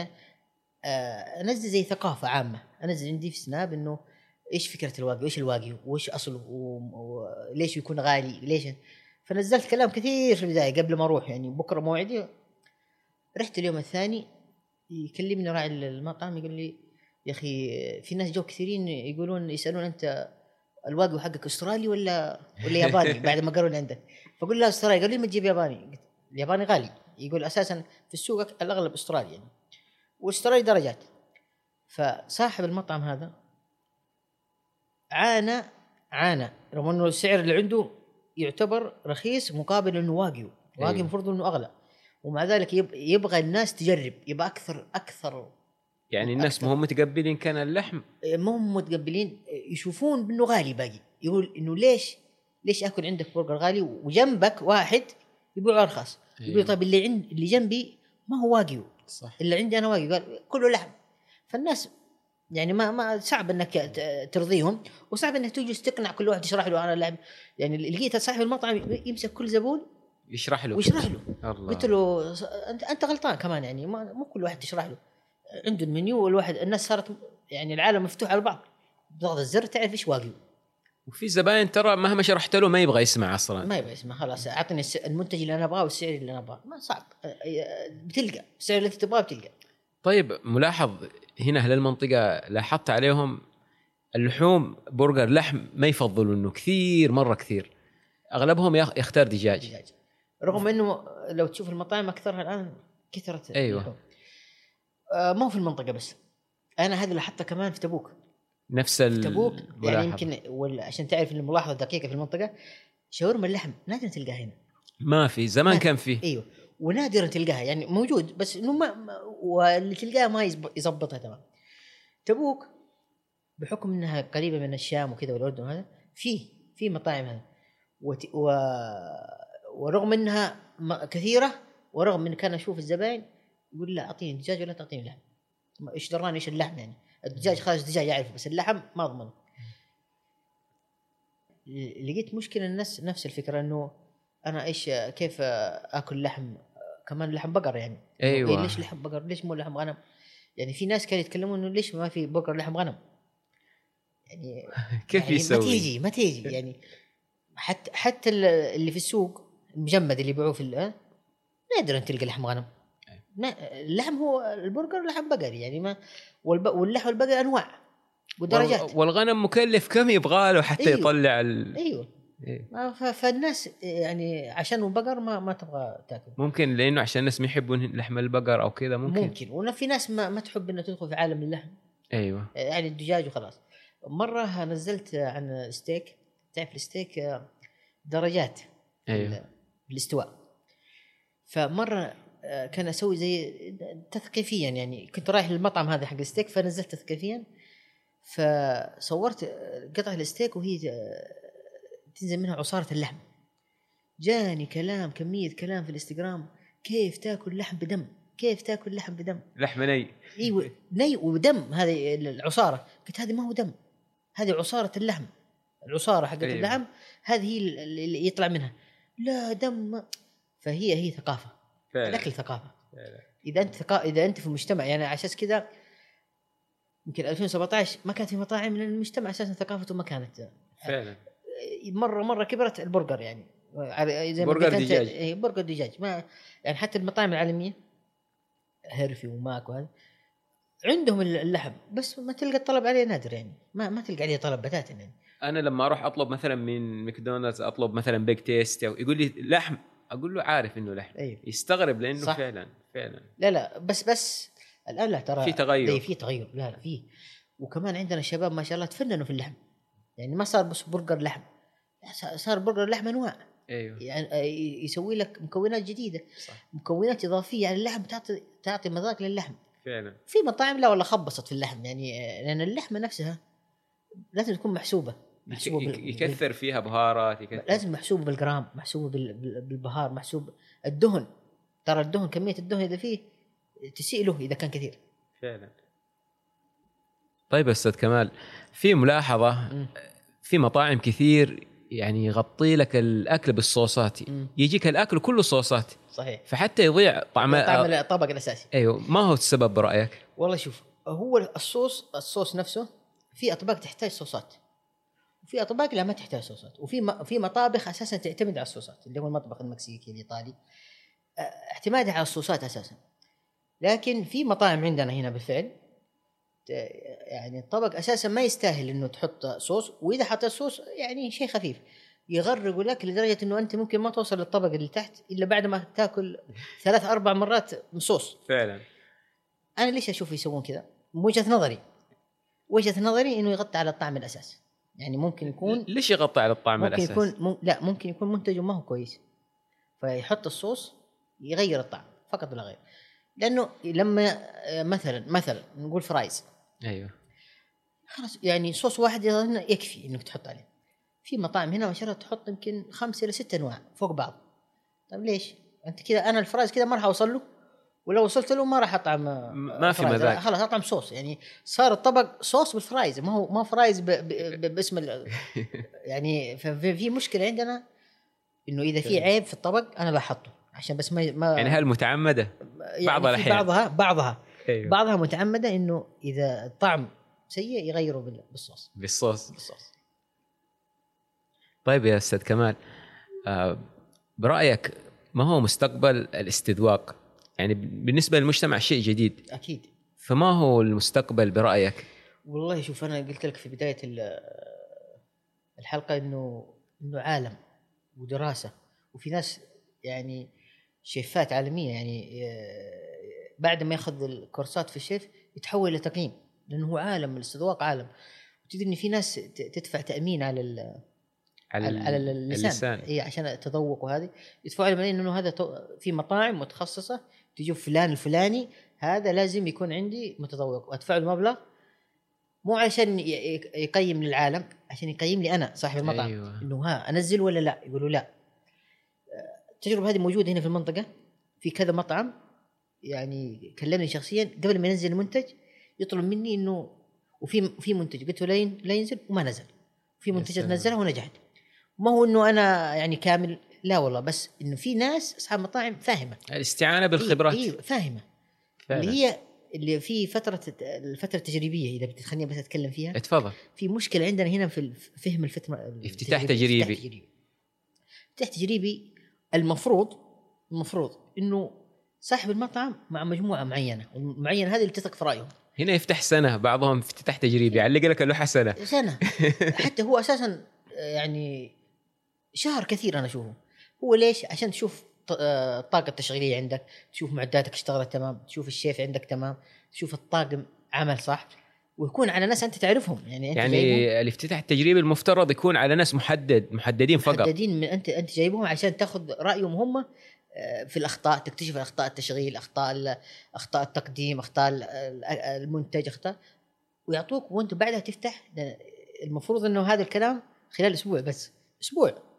آه، أنزل زي ثقافة عامة. أنزل عندي في سناب إنه إيش فكرة الواقيو إيش الواقيو وإيش اصله وليش يكون غالي؟ ليش؟ فنزلت كلام كثير في البداية قبل ما أروح. يعني بكرة موعدي رحت اليوم الثاني يكلمني راعي المطعم يقول لي يا أخي في ناس جو كثيرين يقولون يسألون أنت الواقي حقك أسترالي ولا ولا ياباني؟ بعد ما قالوا لي عندك. فقول لا أسترالي. قال لي ما تجيب ياباني. قلت الياباني غالي. يقول أساسا في السوق الأغلب أسترالي يعني. وأسترالي درجات. فصاحب المطعم هذا عانى عانى. رغم إنه السعر اللي عنده يعتبر رخيص مقابل إنه واقي واقي أيوه. المفروض إنه أغلى. ومع ذلك يب- يبغى الناس تجرب. يبغى أكثر أكثر يعني الناس ما هم متقبلين كان اللحم. ما هم متقبلين يشوفون إنه غالي باقي. يقول إنه ليش ليش أكل عندك برجر غالي وجنبك واحد يبيعه ارخص يقول أيوه. طيب اللي عند اللي جنبي ما هو واقيو صح. اللي عندي أنا واقيو قال كله لحم. فالناس يعني ما ما صعب إنك ترضيهم وصعب إنك تجلس تقنع كل واحد تشرح له أنا لحم. يعني لقيت صاحب المطعم يمسك كل زبون يشرح له. ويشرح له. الله. قلت له أنت أنت غلطان كمان يعني ما مو كل واحد تشرح له. عنده المنيو والواحد الناس صارت يعني العالم مفتوح على بعض. ضغط الزر تعرف إيش واقي وفي زباين ترى مهما شرحت له ما يبغى يسمع أصلا. ما يبغى يسمع خلاص اعطني المنتج اللي أنا أبغاه والسعر اللي أنا أبغاه. ما صعب. بتلقى. السعر اللي تبغاه بتلقى. طيب ملاحظ هنا أهل المنطقة لاحظت عليهم اللحوم برجر لحم ما يفضلوا إنه كثير مرة كثير. أغلبهم يخ- يختار دجاج. دجاج. رغم إنه لو تشوف المطاعم أكثرها الآن كثرت أيوة. اللحوم. آه مو في المنطقة بس. أنا هذه لاحظتها كمان في تبوك. نفس ال تبوك؟ يعني. يمكن عشان تعرف الملاحظة الدقيقه في المنطقة شاورما اللحم نادر تلقاها هنا. ما في زمان ما- كان فيه أيوه. ونادرا تلقاها. يعني موجود بس إنه ما, واللي تلقاها ما يزبطها تمام. تبوك بحكم إنها قريبة من الشام وكذا والأردن هذا في في مطاعم هذا. وت... و... ورغم إنها كثيرة ورغم إن كان أشوف الزباين يقول لا أعطيني دجاج ولا تعطيني لحم؟ إيش دراني إيش اللحم يعني؟ الدجاج خلاص دجاج يعرف بس اللحم ما أضمنه. ل- لقيت مشكلة الناس نفس الفكرة إنه أنا إيش كيف آكل لحم؟ كمان لحم بقر يعني. أيوة. إيه ليش لحم بقر؟ ليش مو لحم غنم؟ يعني في ناس كانوا يتكلمون إنه ليش ما في بقر لحم غنم؟ يعني [LAUGHS] كيف يعني يسوي؟ ما تيجي ما تيجي يعني. حتى حتى ال- اللي في السوق المجمد اللي يبيعوه في نادرا تلقى لحم غنم. اللحم هو البرجر لحم بقري يعني ما والب... واللحم البقري أنواع ودرجات. وال- والغنم مكلف كم يبغى له حتى أيوة. يطلع ال... إيوه. إيه. فالناس يعني عشان البقر ما ما تبغى تاكل. ممكن لأنه عشان الناس ما يحبون لحم البقر أو كذا ممكن, ممكن, ممكن. وفي ناس ما, ما تحب انها تدخل في عالم اللحم. أيوه. يعني الدجاج وخلاص. مرة نزلت عن ستيك تعرف الستيك؟ درجات في أيوه. ال- في الاستواء. فمرة كان أسوي زي تثقيفيا يعني كنت رايح للمطعم هذا حق الستيك فنزلت تثقيفيا فصورت قطعه الستيك وهي تنزل منها عصارة اللحم. جاني كلام كمية كلام في الإنستغرام كيف تاكل لحم بدم؟ كيف تاكل لحم بدم؟ لحم ني. أيوه ني ودم هذه العصارة. قلت هذه ما هو دم هذه عصارة اللحم. العصارة حقت أيوة. اللحم هذه هي اللي يطلع منها. لا دم فهي هي ثقافة. الاكل ثقافه فعلا. إذا أنت ثقا... إذا أنت في المجتمع يعني على أساس كذا يمكن 2017 ما كانت في مطاعم لأن المجتمع أساسا ثقافته ما كانت. فعلا. مرة مرة كبرت البرجر يعني. على- زي ما برجر دجاج. إيه، برجر دجاج. ما يعني حتى المطاعم العالمية هرفي وماك وهذا عندهم اللحم بس ما تلقى الطلب عليه نادر يعني. ما ما تلقى عليه طلب بتاتا يعني. أنا لما أروح أطلب مثلا من ماكدونالدز أطلب مثلا بيج تيستي يقول لي لحم أقول له عارف إنه لحم. أيوه. يستغرب لأنه صح. فعلا فعلا. لا لا بس بس الآن لا ترى في تغير. إيه، في تغير. لا لا في. وكمان عندنا شباب ما شاء الله تفننوا في اللحم. يعني ما صار بس برجر لحم. صار- برجر لحم أنواع. أيوه. يعني آه، يسوي لك مكونات جديدة. صح. مكونات إضافية. على اللحم تعطي تعطي مذاق للحم. فعلا. في مطاعم لا والله خبصت في اللحم. يعني آه، لأن اللحمة نفسها لازم تكون محسوبة. محسوبة بال- يكثر فيها بهارات يكثر لازم محسوبة بالجرام محسوبة بال- بال- بالبهار محسوب الدهن ترى الدهن كمية الدهن إذا فيه تسيء له إذا كان كثير. فعلا. طيب أستاذ كمال في ملاحظة. في مطاعم كثير يعني يغطي لك الأكل بالصوصات. يجيك الأكل كله صوصات. صحيح. فحتى يضيع طعم طعم الطبق الأساسي. أيوه ما هو السبب برأيك؟ والله شوف هو الصوص الصوص نفسه في أطباق تحتاج صوصات. وفي أطباق لا ما تحتاج صوصات وفي في مطابخ أساسا تعتمد على الصوصات اللي هو المطبخ المكسيكي الإيطالي. اعتمادها على الصوصات أساسا. لكن في مطاعم عندنا هنا بالفعل يعني الطبق أساسا ما يستاهل إنه تحط صوص وإذا حطيت صوص يعني شيء خفيف. يغرقوا لك لدرجة إنه أنت ممكن ما توصل للطبق اللي تحت إلا بعد ما تاكل ثلاث أربع مرات صوص. فعلا. أنا ليش أشوف يسوون كذا؟ من وجهة نظري. وجهة نظري إنه يغطي على الطعم الاساس يعني ممكن يكون ليش يغطي على الطعم ممكن الأساسي؟ يكون مم لا ممكن يكون منتجه ما هو كويس. فيحط الصوص يغير الطعم فقط ولا غير. لأنه لما آه، مثلا مثلا نقول fries. أيوه. خلاص يعني صوص واحد يكفي إنك تحط عليه. في مطاعم هنا ما شاء الله تحط يمكن خمسة إلى ست أنواع فوق بعض. طيب ليش؟ أنت كذا أنا ال fries كذا ما راح أوصل له ولو وصلت له ما راح أطعم ما في. مذاق. خلاص أطعم صوص يعني صار الطبق sauce بال fries ما هو ما fries ب... ب... [LAUGHS] باسم ال... يعني ففي في مشكلة عندنا إنه إذا في عيب في الطبق أنا بحطه عشان بس ما ما يعني هل متعمدة؟ يعني بعضها في الأحيان. بعضها بعضها أيوه بعضها متعمدة إنه إذا الطعم سيء يغيروا بال- بالصوص بالصوص بالصوص طيب يا أستاذ كمال آه برأيك ما هو مستقبل الاستذواق؟ يعني بالنسبة للمجتمع شيء جديد. أكيد. فما هو المستقبل برأيك؟ والله شوف أنا قلت لك في بداية ال- الحلقة إنه إنه عالم ودراسة. وفي ناس يعني شيفات عالمية يعني آه، بعد ما يأخذ الكورسات في الشيف يتحول إلى تقييم لأنه هو عالم الاستذواق عالم. تدري إن في ناس تدفع تأمين على ال- على, على, على اللسان, اللسان. إي عشان التذوق وهذه. يدفعوا على ملايين انه هذا في مطاعم متخصصة تجيب فلان الفلاني هذا لازم يكون عندي متذوق وأدفع له مبلغ مو عشان يقيم للعالم عشان يقيم لي أنا صاحب المطعم. أيوة. إنه ها أنزل ولا لا؟ يقولوا لا. التجربة هذه موجودة هنا في المنطقة في كذا مطعم. يعني كلمني شخصيا قبل ما ينزل المنتج يطلب مني إنه وفي في منتج. قلت له لا ين- لا ينزل وما نزل. في منتجات. نزلها ونجحت. ما هو إنه أنا يعني كامل لا والله بس إنه في ناس أصحاب مطاعم فاهمة. الاستعانة بالخبرات. أيوه فاهمة. فعلا. اللي هي اللي في فترة الفترة التجريبية إذا بتخليني بس أتكلم فيها. اتفضل. في مشكلة عندنا هنا في فهم الفترة افتتاح. تجريبي. افتتاح تجريبي. افتتاح تجريبي المفروض المفروض إنه صاحب المطعم مع مجموعة معينة المعينه هذه اللي تثق في رأيهم. هنا يفتح سنة بعضهم افتتاح تجريبي يعلق لك اللوحه سنة. سنة. [LAUGHS] حتى هو أساسا يعني شهر كثير أنا أشوفه. هو ليش عشان تشوف آه، الطاقة التشغيلية عندك تشوف معداتك اشتغلت تمام تشوف الشيف عندك تمام تشوف الطاقم عمل صح ويكون على ناس أنت تعرفهم يعني أنت يعني الافتتاح التجريبي المفترض يكون على ناس محدد محددين فقط. محددين من أنت أنت جايبهم عشان تاخذ رأيهم هم آه، في الأخطاء تكتشف اخطاء التشغيل أخطاء أخطاء التقديم أخطاء ال- ال- المنتج أخطاء. ويعطوك وأنت بعدها تفتح المفروض إنه هذا الكلام خلال أسبوع بس أسبوع.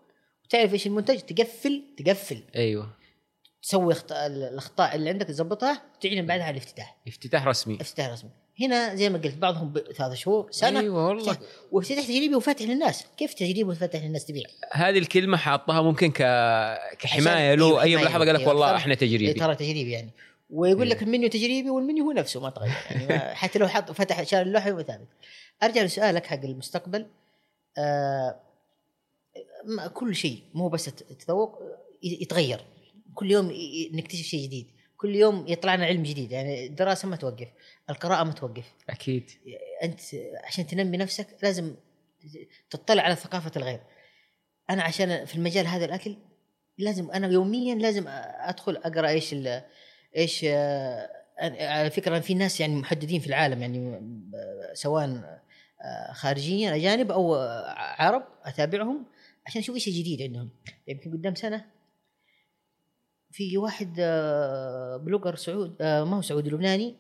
وتعرف إيش المنتج تقفل تقفل. أيوه. تسوي أخطاء الأخطاء اللي عندك تظبطها تعلن بعدها على الافتتاح. افتتاح رسمي. افتتاح رسمي. هنا زي ما قلت بعضهم ثلاث شهور سنة. أيوه والله. وافتتاح تجريبي وفاتح للناس. كيف تجريبي وفاتح للناس تبيع؟ هذه الكلمة حاطها ممكن ك... كحماية له أيوة، أي ملاحظة قال لك أيوة، والله إحنا إيه تجريبي ترى تجريبي يعني. ويقول لك إيه. المنيو تجريبي والمنيو هو نفسه ما تغير. يعني ما [LAUGHS] حتى لو حط فتح شال اللوحة هو ثابت. أرجع لسؤالك حق المستقبل. آه كل شيء مو بس الت- التذوق يتغير. كل يوم نكتشف شيء جديد. كل يوم يطلع لنا علم جديد. يعني الدراسة ما توقف القراءة ما توقف. أكيد. أنت عشان تنمي نفسك لازم تطلع على ثقافة الغير. أنا عشان في المجال هذا الأكل لازم أنا يوميا لازم أدخل أقرأ إيش ال إيش آه، على فكرة في ناس يعني محددين في العالم يعني سواء آه، خارجيا أجانب أو آه، عرب أتابعهم. عشان أشوف إيش الجديد عندهم. يمكن قدام سنة في واحد آه، blogger سعود آه، ما هو سعودي لبناني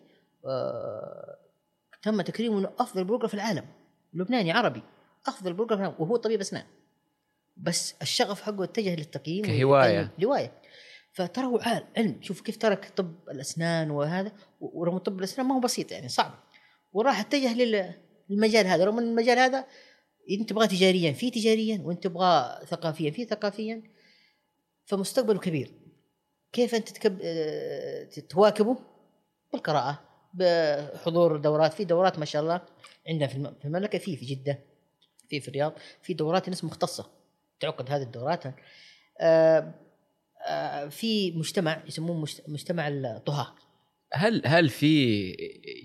آه، تم تكريمه إنه أفضل blogger في العالم. لبناني عربي. أفضل بروجرام وهو طبيب أسنان. بس الشغف حقه اتجه للتقييم. والتقييم. هوايه فترى هو عال- علم. شوف كيف ترك طب الأسنان وهذا. ورغم طب الأسنان ما هو بسيط يعني صعب. وراح اتجه لل- للمجال هذا. رغم إن المجال هذا انت تبغاه تجاريا في تجاريا وانت تبغاه ثقافيا في ثقافيا فمستقبله كبير. كيف أنت تكب... آه، تواكبه؟ بالقراءة بحضور دورات. في دورات ما شاء الله عندنا في الم- في المملكة في في جدة في في الرياض. في دورات ناس مختصة تعقد هذه الدورات. آه، آه، في مجتمع يسموه مجت- مجتمع الطهاة. هل هل في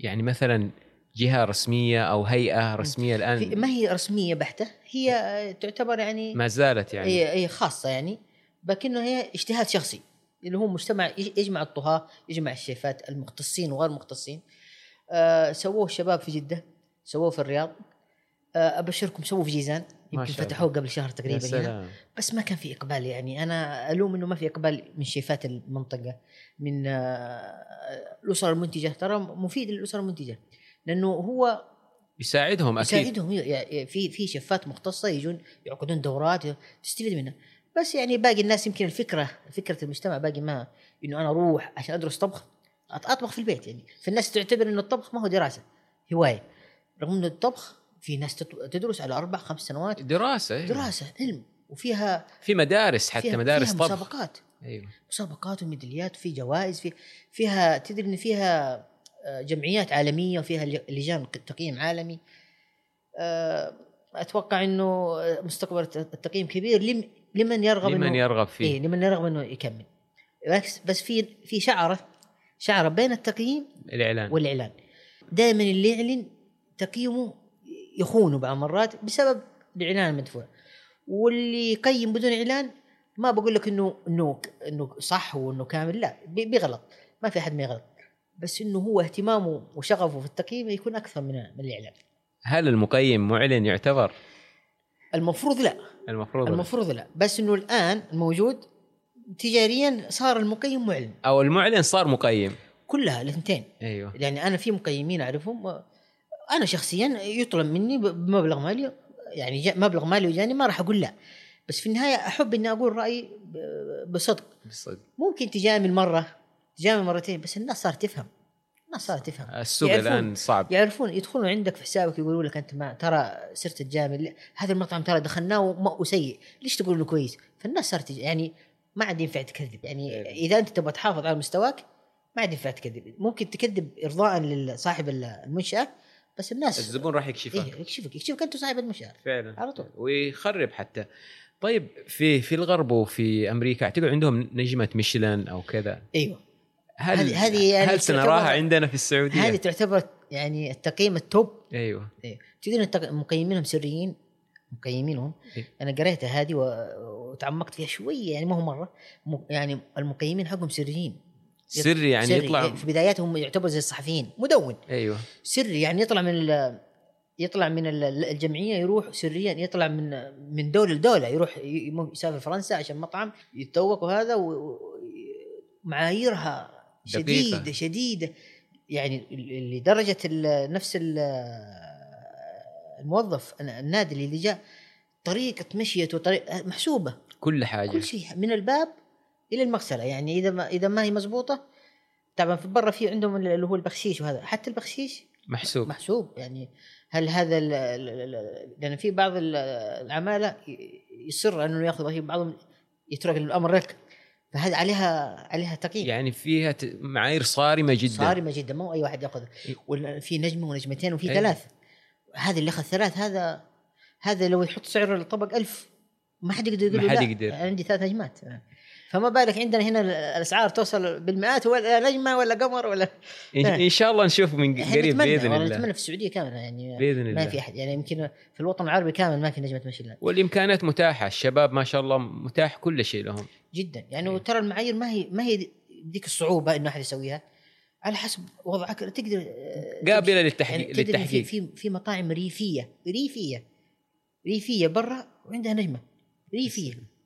يعني مثلا جهة رسمية أو هيئة رسمية الآن؟ ما هي رسمية بحتة؟ هي تعتبر يعني ما زالت يعني. هي خاصة يعني لكنه هي اجتهاد شخصي اللي هو مجتمع يج- يجمع الطهاة يجمع الشيفات المختصين وغير المختصين آه سووه الشباب في جدة سووه في الرياض. آه أبشركم سووه في جيزان يمكن. فتحوه قبل شهر تقريبا هنا. بس ما كان في إقبال يعني. أنا ألوم إنه ما في إقبال من شيفات المنطقة من آه، الأسر المنتجة. ترى مفيد للأسر المنتجة. لأنه هو يساعدهم أكيد. يساعدهم. ي- ي- في في شيفات مختصة يجون يعقدون دورات تستفيد منها. بس يعني باقي الناس يمكن الفكرة فكرة المجتمع باقي ما إنه أنا أروح عشان أدرس طبخ أطبخ في البيت يعني. فالناس تعتبر إنه الطبخ ما هو دراسة هواية. رغم إنه الطبخ في ناس تدرس على أربع خمس سنوات. دراسة أيوة. دراسة علم. وفيها في مدارس حتى فيها مدارس فيها طبخ. مسابقات. أيوه. مسابقات وميداليات وفي جوائز في فيها تدري إن فيها جمعيات عالمية وفيها لجان تقييم عالمي. آه، أتوقع إنه آه، مستقبل الت- التقييم كبير. لم- لمن يرغب لمن يرغب إيه فيه لمن يرغب إنه يكمل. بس بس في في شعره شعرة بين التقييم الإعلان. والإعلان. دائما اللي يعلن تقييمه يخونه بعض المرات بسبب الإعلان المدفوع. واللي يقيم بدون إعلان ما بقول لك انه انه إنه صح وإنه كامل لا بي- بيغلط. ما في أحد ما يغلط. بس إنه هو اهتمامه وشغفه في التقييم يكون أكثر من من الاعلان هل المقيم معلن يعتبر؟ المفروض لا. المفروض المفروض لا. بس إنه الآن الموجود تجاريا صار المقيم معلن. أو المعلن صار مقيم. كلها الاثنتين. أيوه. يعني أنا في مقيمين أعرفهم. أنا شخصيا يطلب مني بمبلغ مالي يعني مبلغ مالي وجاني ما راح أقول لا. بس في النهاية أحب إني أقول رأيي بصدق. بالصدق ممكن تجامل مرة تجامل مرتين بس الناس صارت تفهم. الناس صارت تفهم. السوق. الآن صعب. يعرفون يدخلون عندك في حسابك يقولوا لك أنت ما ترى صرت تجامل هذا المطعم ترى دخلناه وسيء. ليش تقول إنه كويس؟ فالناس صارت يعني ما عاد ينفع تكذب. يعني إيه. إذا أنت تبغى تحافظ على مستواك ما عاد ينفع تكذب. ممكن تكذب ارضاء لصاحب المنشأة بس الناس الزبون راح يكشفك. إيه يكشفك. يكشفك أنت صاحب المنشأة. فعلا. على طول. ويخرب حتى. طيب في في الغرب وفي أمريكا أعتقد عندهم نجمة ميشلان أو كذا. أيوه. هل هذه- هذه يعني هل سنراها تعتبر- عندنا في السعودية؟ هذه تعتبر يعني التقييم التوب أيوه. إيه. تدري التق- مقيمينهم سريين؟ مقيمينهم. إيه. أنا قريتها هذه وتعمقت فيها شوية يعني ما هو مرة. م- يعني المقيمين حقهم سريين. سري يعني سري. يطلع إيه، في بداياتهم يعتبر زي الصحفيين. مدون. أيوه. سري يعني يطلع من ال- يطلع من ال- الجمعية يروح سريا يطلع من من دولة لدولة. يروح يسافر فرنسا عشان مطعم يتذوق وهذا و- و- معاييرها شديده دقيقة. شديدة يعني لدرجة نفس ال- الموظف النادي اللي جاء طريقة مشيته طريقه محسوبة. كل حاجة. كل شيء من الباب إلى المغسلة. يعني إذا ما إذا ما هي مزبوطه طبعا في برا في عندهم اللي هو البخشيش وهذا. حتى البخشيش محسوب. محسوب. يعني هل هذا لأن في بعض ال- العمالة يصر أنه يأخذ بعضهم يترك الأمر لك فهذا عليها عليها تقييم. يعني فيها معايير صارمة جدا. صارمة جدا مو أي واحد يأخذ. في نجمة ونجمتين وفي. ثلاث. هذا اللي أخذ ثلاث هذا هذا لو يحط سعر الطبق ألف ما حد يقدر يقول ما حد يقدر. عندي ثلاث نجمات. فما بالك عندنا هنا الأسعار توصل بالمئات ولا نجمة ولا قمر ولا ان شاء الله نشوف من قريب بإذن الله. نتمنى في السعودية كاملة يعني بإذن ما الله. في أحد يعني يمكن في الوطن العربي كامل ما في نجمة ميشيلان. والامكانات متاحة الشباب ما شاء الله متاح كل شيء لهم. جدا يعني إيه. وترى المعايير ما هي ما هي ذيك الصعوبة إنه أحد يسويها على حسب وضعك تقدر آه، قابلة يعني للتحقيق في للتحقيق. في في مطاعم ريفية ريفية ريفية برا وعندها نجمة ريفية.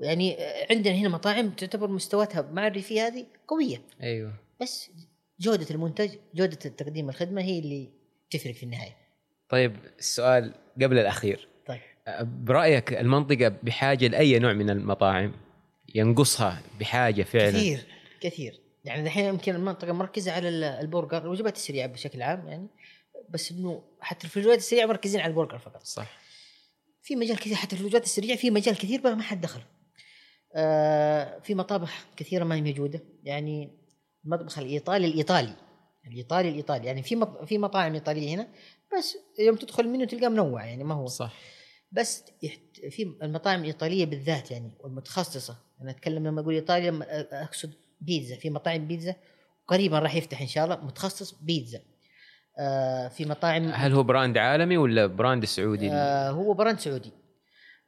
يعني عندنا هنا مطاعم تعتبر مستوياتها مع الريفيه هذه قوية. أيوه. بس جودة المنتج جودة تقديم الخدمة هي اللي تفرق في النهاية. طيب السؤال قبل الأخير. برأيك المنطقة بحاجة لأي نوع من المطاعم؟ ينقصها بحاجة فعلا؟ كثير كثير. يعني الحين يمكن المنطقة مركزة على ال- البرجر الوجبات السريعة بشكل عام يعني. بس إنه حتى في الوجبات السريعة مركزين على البرجر فقط. صح. في مجال كثير حتى في الوجبات السريعة في مجال كثير بقى ما حد دخل. في مطابخ كثيرة ما هي موجودة. يعني المطبخ الإيطالي الإيطالي الإيطالي الإيطالي. يعني في في مطاعم إيطالية هنا بس يوم تدخل منه تلقاه منوع يعني ما هو. صح. بس. في المطاعم الإيطالية بالذات يعني والمتخصصة. أنا أتكلم لما أقول إيطاليا أقصد بيتزا. في مطاعم بيتزا قريبا راح يفتح إن شاء الله متخصص بيتزا. آه في مطاعم هل هو brand عالمي ولا brand سعودي؟ آه هو brand سعودي.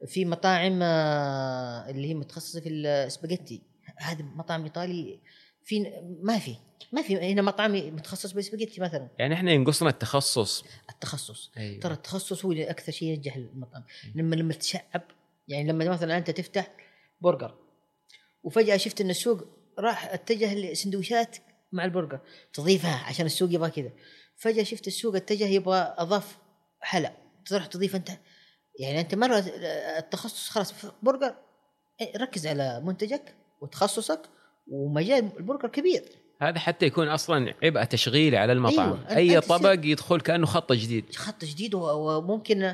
في مطاعم آه اللي هي متخصصة في السباجيتي هذا مطعم إيطالي في ما في ما في هنا مطعم متخصص بالسباجيتي مثلا. يعني إحنا ينقصنا التخصص. التخصص. أيوة. ترى التخصص هو اللي أكثر شيء ينجح المطعم. لما لما تشعب يعني لما مثلا أنت تفتح برجر وفجأة شفت إن السوق راح أتجه لسندويشات مع البرجر تضيفها عشان السوق يبغى كذا. فجأة شفت السوق أتجه يبغى أضاف حلا تروح تضيف أنت يعني أنت مرة التخصص خلاص برجر إيه، ركز على منتجك وتخصصك ومجال البرجر كبير. هذا حتى يكون أصلا عبء تشغيلي على المطعم. أيوة. أي طبق يدخل كأنه خط جديد. خط جديد وممكن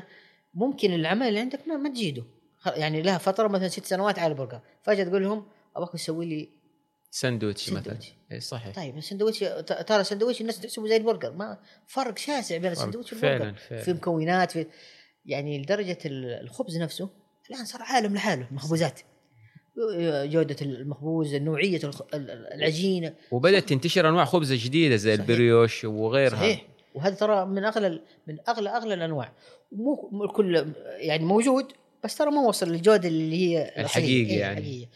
ممكن العمل اللي عندك ما, ما تجيده. يعني لها فترة مثلا ست سنوات على البرجر. فجأة تقول لهم ابغاك تسوي لي ساندويتش مثلا. اي صحيح. طيب السندويتش ت- ترى السندويتش الناس تحسبه زي البرجر ما فرق شاسع بين السندويتش والبرجر. فعلا فعلا. في مكونات في يعني لدرجة ال- الخبز نفسه الآن صار عالم لحاله المخبوزات جودة المخبوز نوعية العجينة وبدأت تنتشر أنواع خبز جديدة زي صحيح. البريوش وغيرها صحيح وهذا ترى من أغلى من أغلى أغلى الأنواع مو الكل يعني موجود بس ترى ما وصل للجودة اللي هي الأصلية. الحقيقي إيه، يعني. الحقيقية.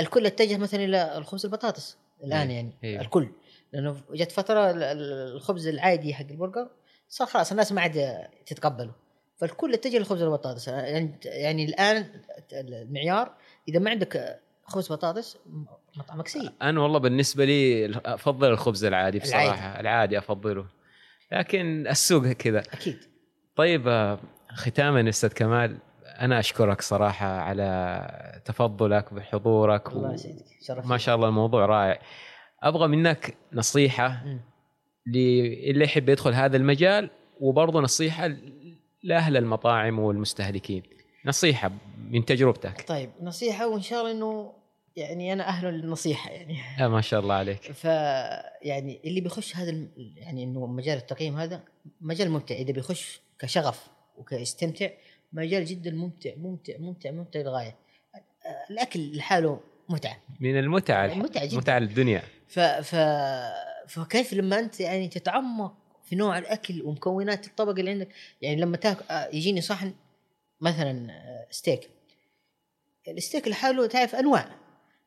الكل اتجه مثلا إلى الخبز البطاطس الآن إيه، يعني إيه. الكل لأنه جت فترة ال- ال- الخبز العادي حق البرجر صار خلاص الناس ما عاد تتقبله فالكل اتجه لخبز البطاطس. يعني يعني الآن المعيار إذا ما عندك خبز بطاطس مطعمك سيء. أنا والله بالنسبة لي أفضل الخبز العادي العادي. بصراحة. العادي أفضله. لكن السوق كذا. أكيد. طيب آه، ختاما أستاذ كمال أنا أشكرك صراحة على تفضلك بحضورك الله و... يسعدك. شرف ما شاء الله الموضوع رائع. أبغى منك نصيحة مم. للي يحب يدخل هذا المجال وبرضه نصيحة لأهل المطاعم والمستهلكين. نصيحة من تجربتك. طيب نصيحة وإن شاء الله إنه يعني أنا أهل للنصيحة يعني. آه ما شاء الله عليك. ف يعني اللي بيخش هذا يعني إنه مجال التقييم هذا مجال ممتع. إذا بيخش كشغف وكيستمتع مجال جدا ممتع ممتع ممتع ممتع للغاية. الأكل لحاله متعة. من المتعه متعة جدا. متعه الدنيا. ف ف فكيف لما أنت يعني تتعمق في نوع الأكل ومكونات الطبق اللي عندك. يعني لما تاكل آه، يجيني صحن مثلا steak ال steak لحاله تعرف أنواع.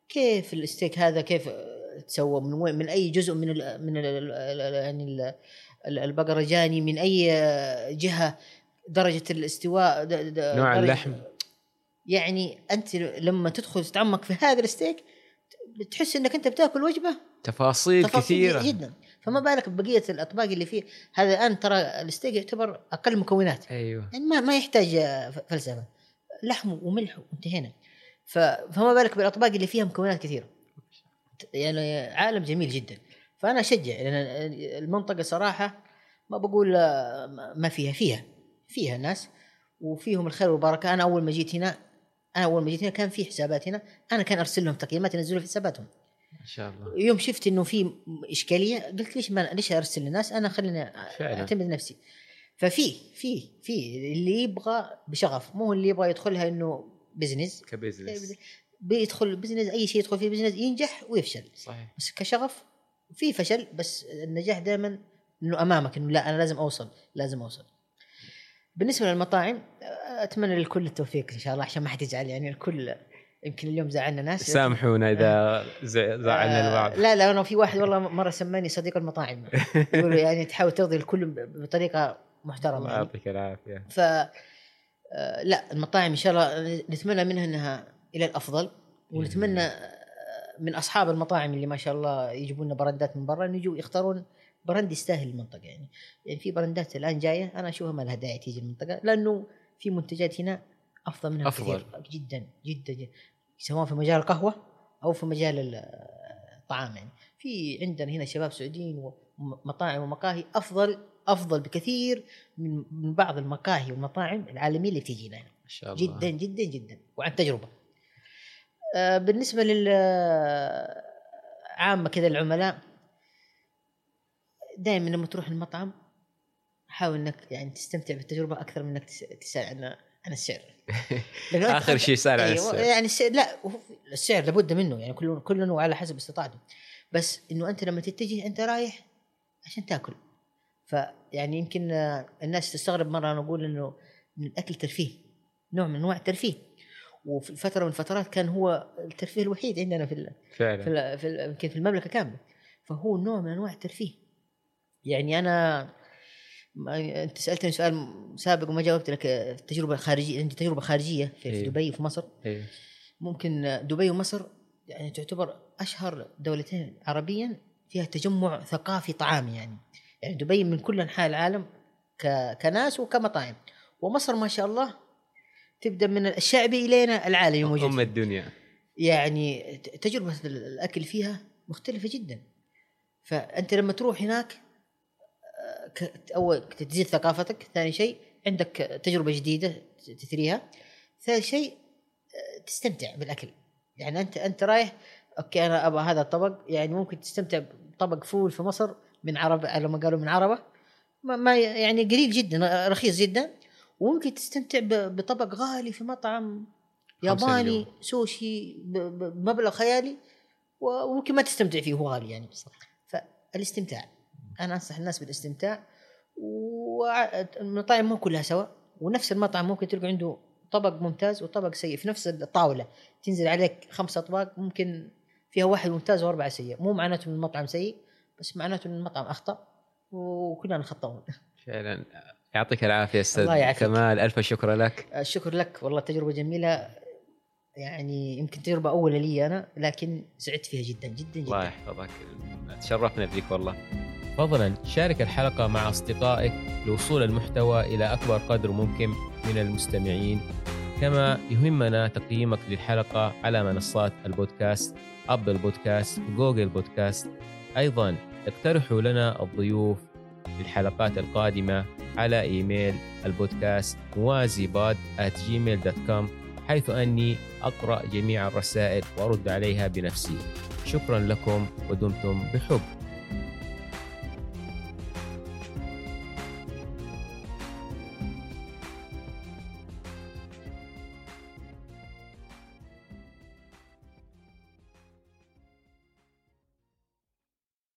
كيف الستيك هذا؟ كيف آه، تسوى؟ من وين؟ من أي جزء؟ من ال من ال ال يعني ال- ال- البقره جاني من أي آه، جهة؟ درجة الاستواء؟ د- د- نوع درجة- اللحم. يعني أنت لما تدخل تتعمق في هذا الستيك بتحس إنك أنت بتاكل وجبة. تفاصيل, تفاصيل كثيرة. جدا. فما بالك ببقية الأطباق اللي فيه. هذا الآن ترى الستيك يعتبر أقل مكونات. أيوه. يعني ما ما يحتاج فلسفة. لحم وملح وانتهينا. فما بالك بالأطباق اللي فيها مكونات كثيرة. يعني عالم جميل جدا. فأنا أشجع لأن المنطقة صراحة ما بقول ما- فيها فيها فيها ناس وفيهم الخير والبركة. أنا أول ما جيت هنا أنا أول ما جيت هنا كان في حسابات هنا. أنا كان أرسل لهم تقييمات ينزلوا في حساباتهم. شاء الله. يوم شفت إنه في إشكالية قلت ليش ما ليش أرسل للناس؟ أنا خليني. أعتمد نفسي. ففي في في اللي يبغى بشغف مو اللي يبغى يدخلها إنه business ك business بيدخل business أي شيء يدخل فيه business ينجح ويفشل. صحيح. بس كشغف في فشل بس النجاح دائما إنه أمامك إنه لا أنا لازم أوصل لازم أوصل. بالنسبة للمطاعم أتمنى للكل التوفيق إن شاء الله عشان ما حد يزعل يعني الكل يمكن اليوم زعلنا ناس سامحونا إذا ز- زعلنا آه، البعض. لا لا أنا في واحد والله مرة سماني صديق المطاعم. [LAUGHS] يقول يعني تحاول ترضي الكل بطريقة محترمة الله يعني. يعطيك العافية. ف آه، لا المطاعم إن شاء الله نتمنى منها إنها إلى الأفضل ونتمنى آه، من أصحاب المطاعم اللي ما شاء الله يجيبون لنا brandات من برا يجوا يختارون brand يستاهل المنطقة يعني. يعني في براندات الآن جاية أنا أشوفها ما لها داعي تيجي المنطقة لأنه في منتجات هنا أفضل منها أفضل. كثير جدا جدا جدا. سواء في مجال القهوة أو في مجال ال- الطعام يعني. في عندنا هنا شباب سعوديين ومطاعم ومقاهي أفضل أفضل بكثير من بعض المقاهي والمطاعم العالمية اللي بتجينا هنا ما شاء الله. جدا جدا جدا. وعن تجربة. آه، بالنسبة لل عامة كذا العملاء دائما لما تروح المطعم حاول إنك يعني تستمتع بالتجربة أكثر من إنك تس- تسأل عن عن السعر. [LAUGHS] آخر شيء سال عن أيوة، السعر. يعني السعر لا السعر لابد منه يعني كل كل على حسب استطاعته. بس إنه أنت لما تتجه أنت رايح عشان تاكل. فيعني يمكن الناس تستغرب مرة أنا أقول إنه الأكل ترفيه نوع من أنواع الترفيه. وفي فترة من الفترات كان هو الترفيه الوحيد عندنا في فعلا. في يمكن في المملكة كاملة. فهو نوع من أنواع الترفيه. يعني أنا أنت سألتني سؤال سابق وما جاوبت لك آه، تجربة خارجية عندي تجربة خارجية في, إيه. دبي وفي مصر إيه. ممكن دبي ومصر يعني تعتبر أشهر دولتين عربيا فيها تجمع ثقافي طعامي يعني يعني دبي من كل أنحاء العالم ك... كناس وكمطاعم ومصر ما شاء الله تبدأ من الشعبي إلين العالمي موجود أم. الدنيا يعني تجربة الأكل فيها مختلفة جدا فأنت لما تروح هناك أول تزيد ثقافتك ثاني شيء عندك تجربة جديدة تثريها ثالث شيء آه، تستمتع بالأكل. يعني أنت أنت رايح okay أنا أبغى هذا الطبق يعني ممكن تستمتع بطبق فول في مصر من عرب على ما قالوا من عربة. ما, يعني قليل جدا رخيص جدا. وممكن تستمتع بطبق غالي في مطعم ياباني. سوشي بمبلغ خيالي وممكن ما تستمتع فيه هو غالي يعني فالاستمتاع. أنا أنصح الناس بالاستمتاع والمطاعم مو كلها سوا ونفس المطعم ممكن تلقى عنده طبق ممتاز وطبق سيء في نفس الطاولة تنزل عليك خمسة أطباق ممكن فيها واحد ممتاز وأربعة سيء مو معناته إن المطعم سيء بس معناته إن المطعم أخطأ وكلنا خطاون فعلا. يعطيك العافية أستاذ الله. كمال ألف شكر لك. الشكر لك والله تجربة جميلة يعني يمكن تجربة أولى لي أنا لكن سعدت فيها جدا جدا الله جدا يحفظك. تشرفنا فيك والله. فضلا شارك الحلقة مع أصدقائك لوصول المحتوى إلى أكبر قدر ممكن من المستمعين. كما يهمنا تقييمك للحلقة على منصات البودكاست أبل بودكاست جوجل بودكاست. أيضا اقترحوا لنا الضيوف للحلقات القادمة على إيميل البودكاست موازي at gmail.com حيث أني أقرأ جميع الرسائل وأرد عليها بنفسي. شكرا لكم ودمتم بحب.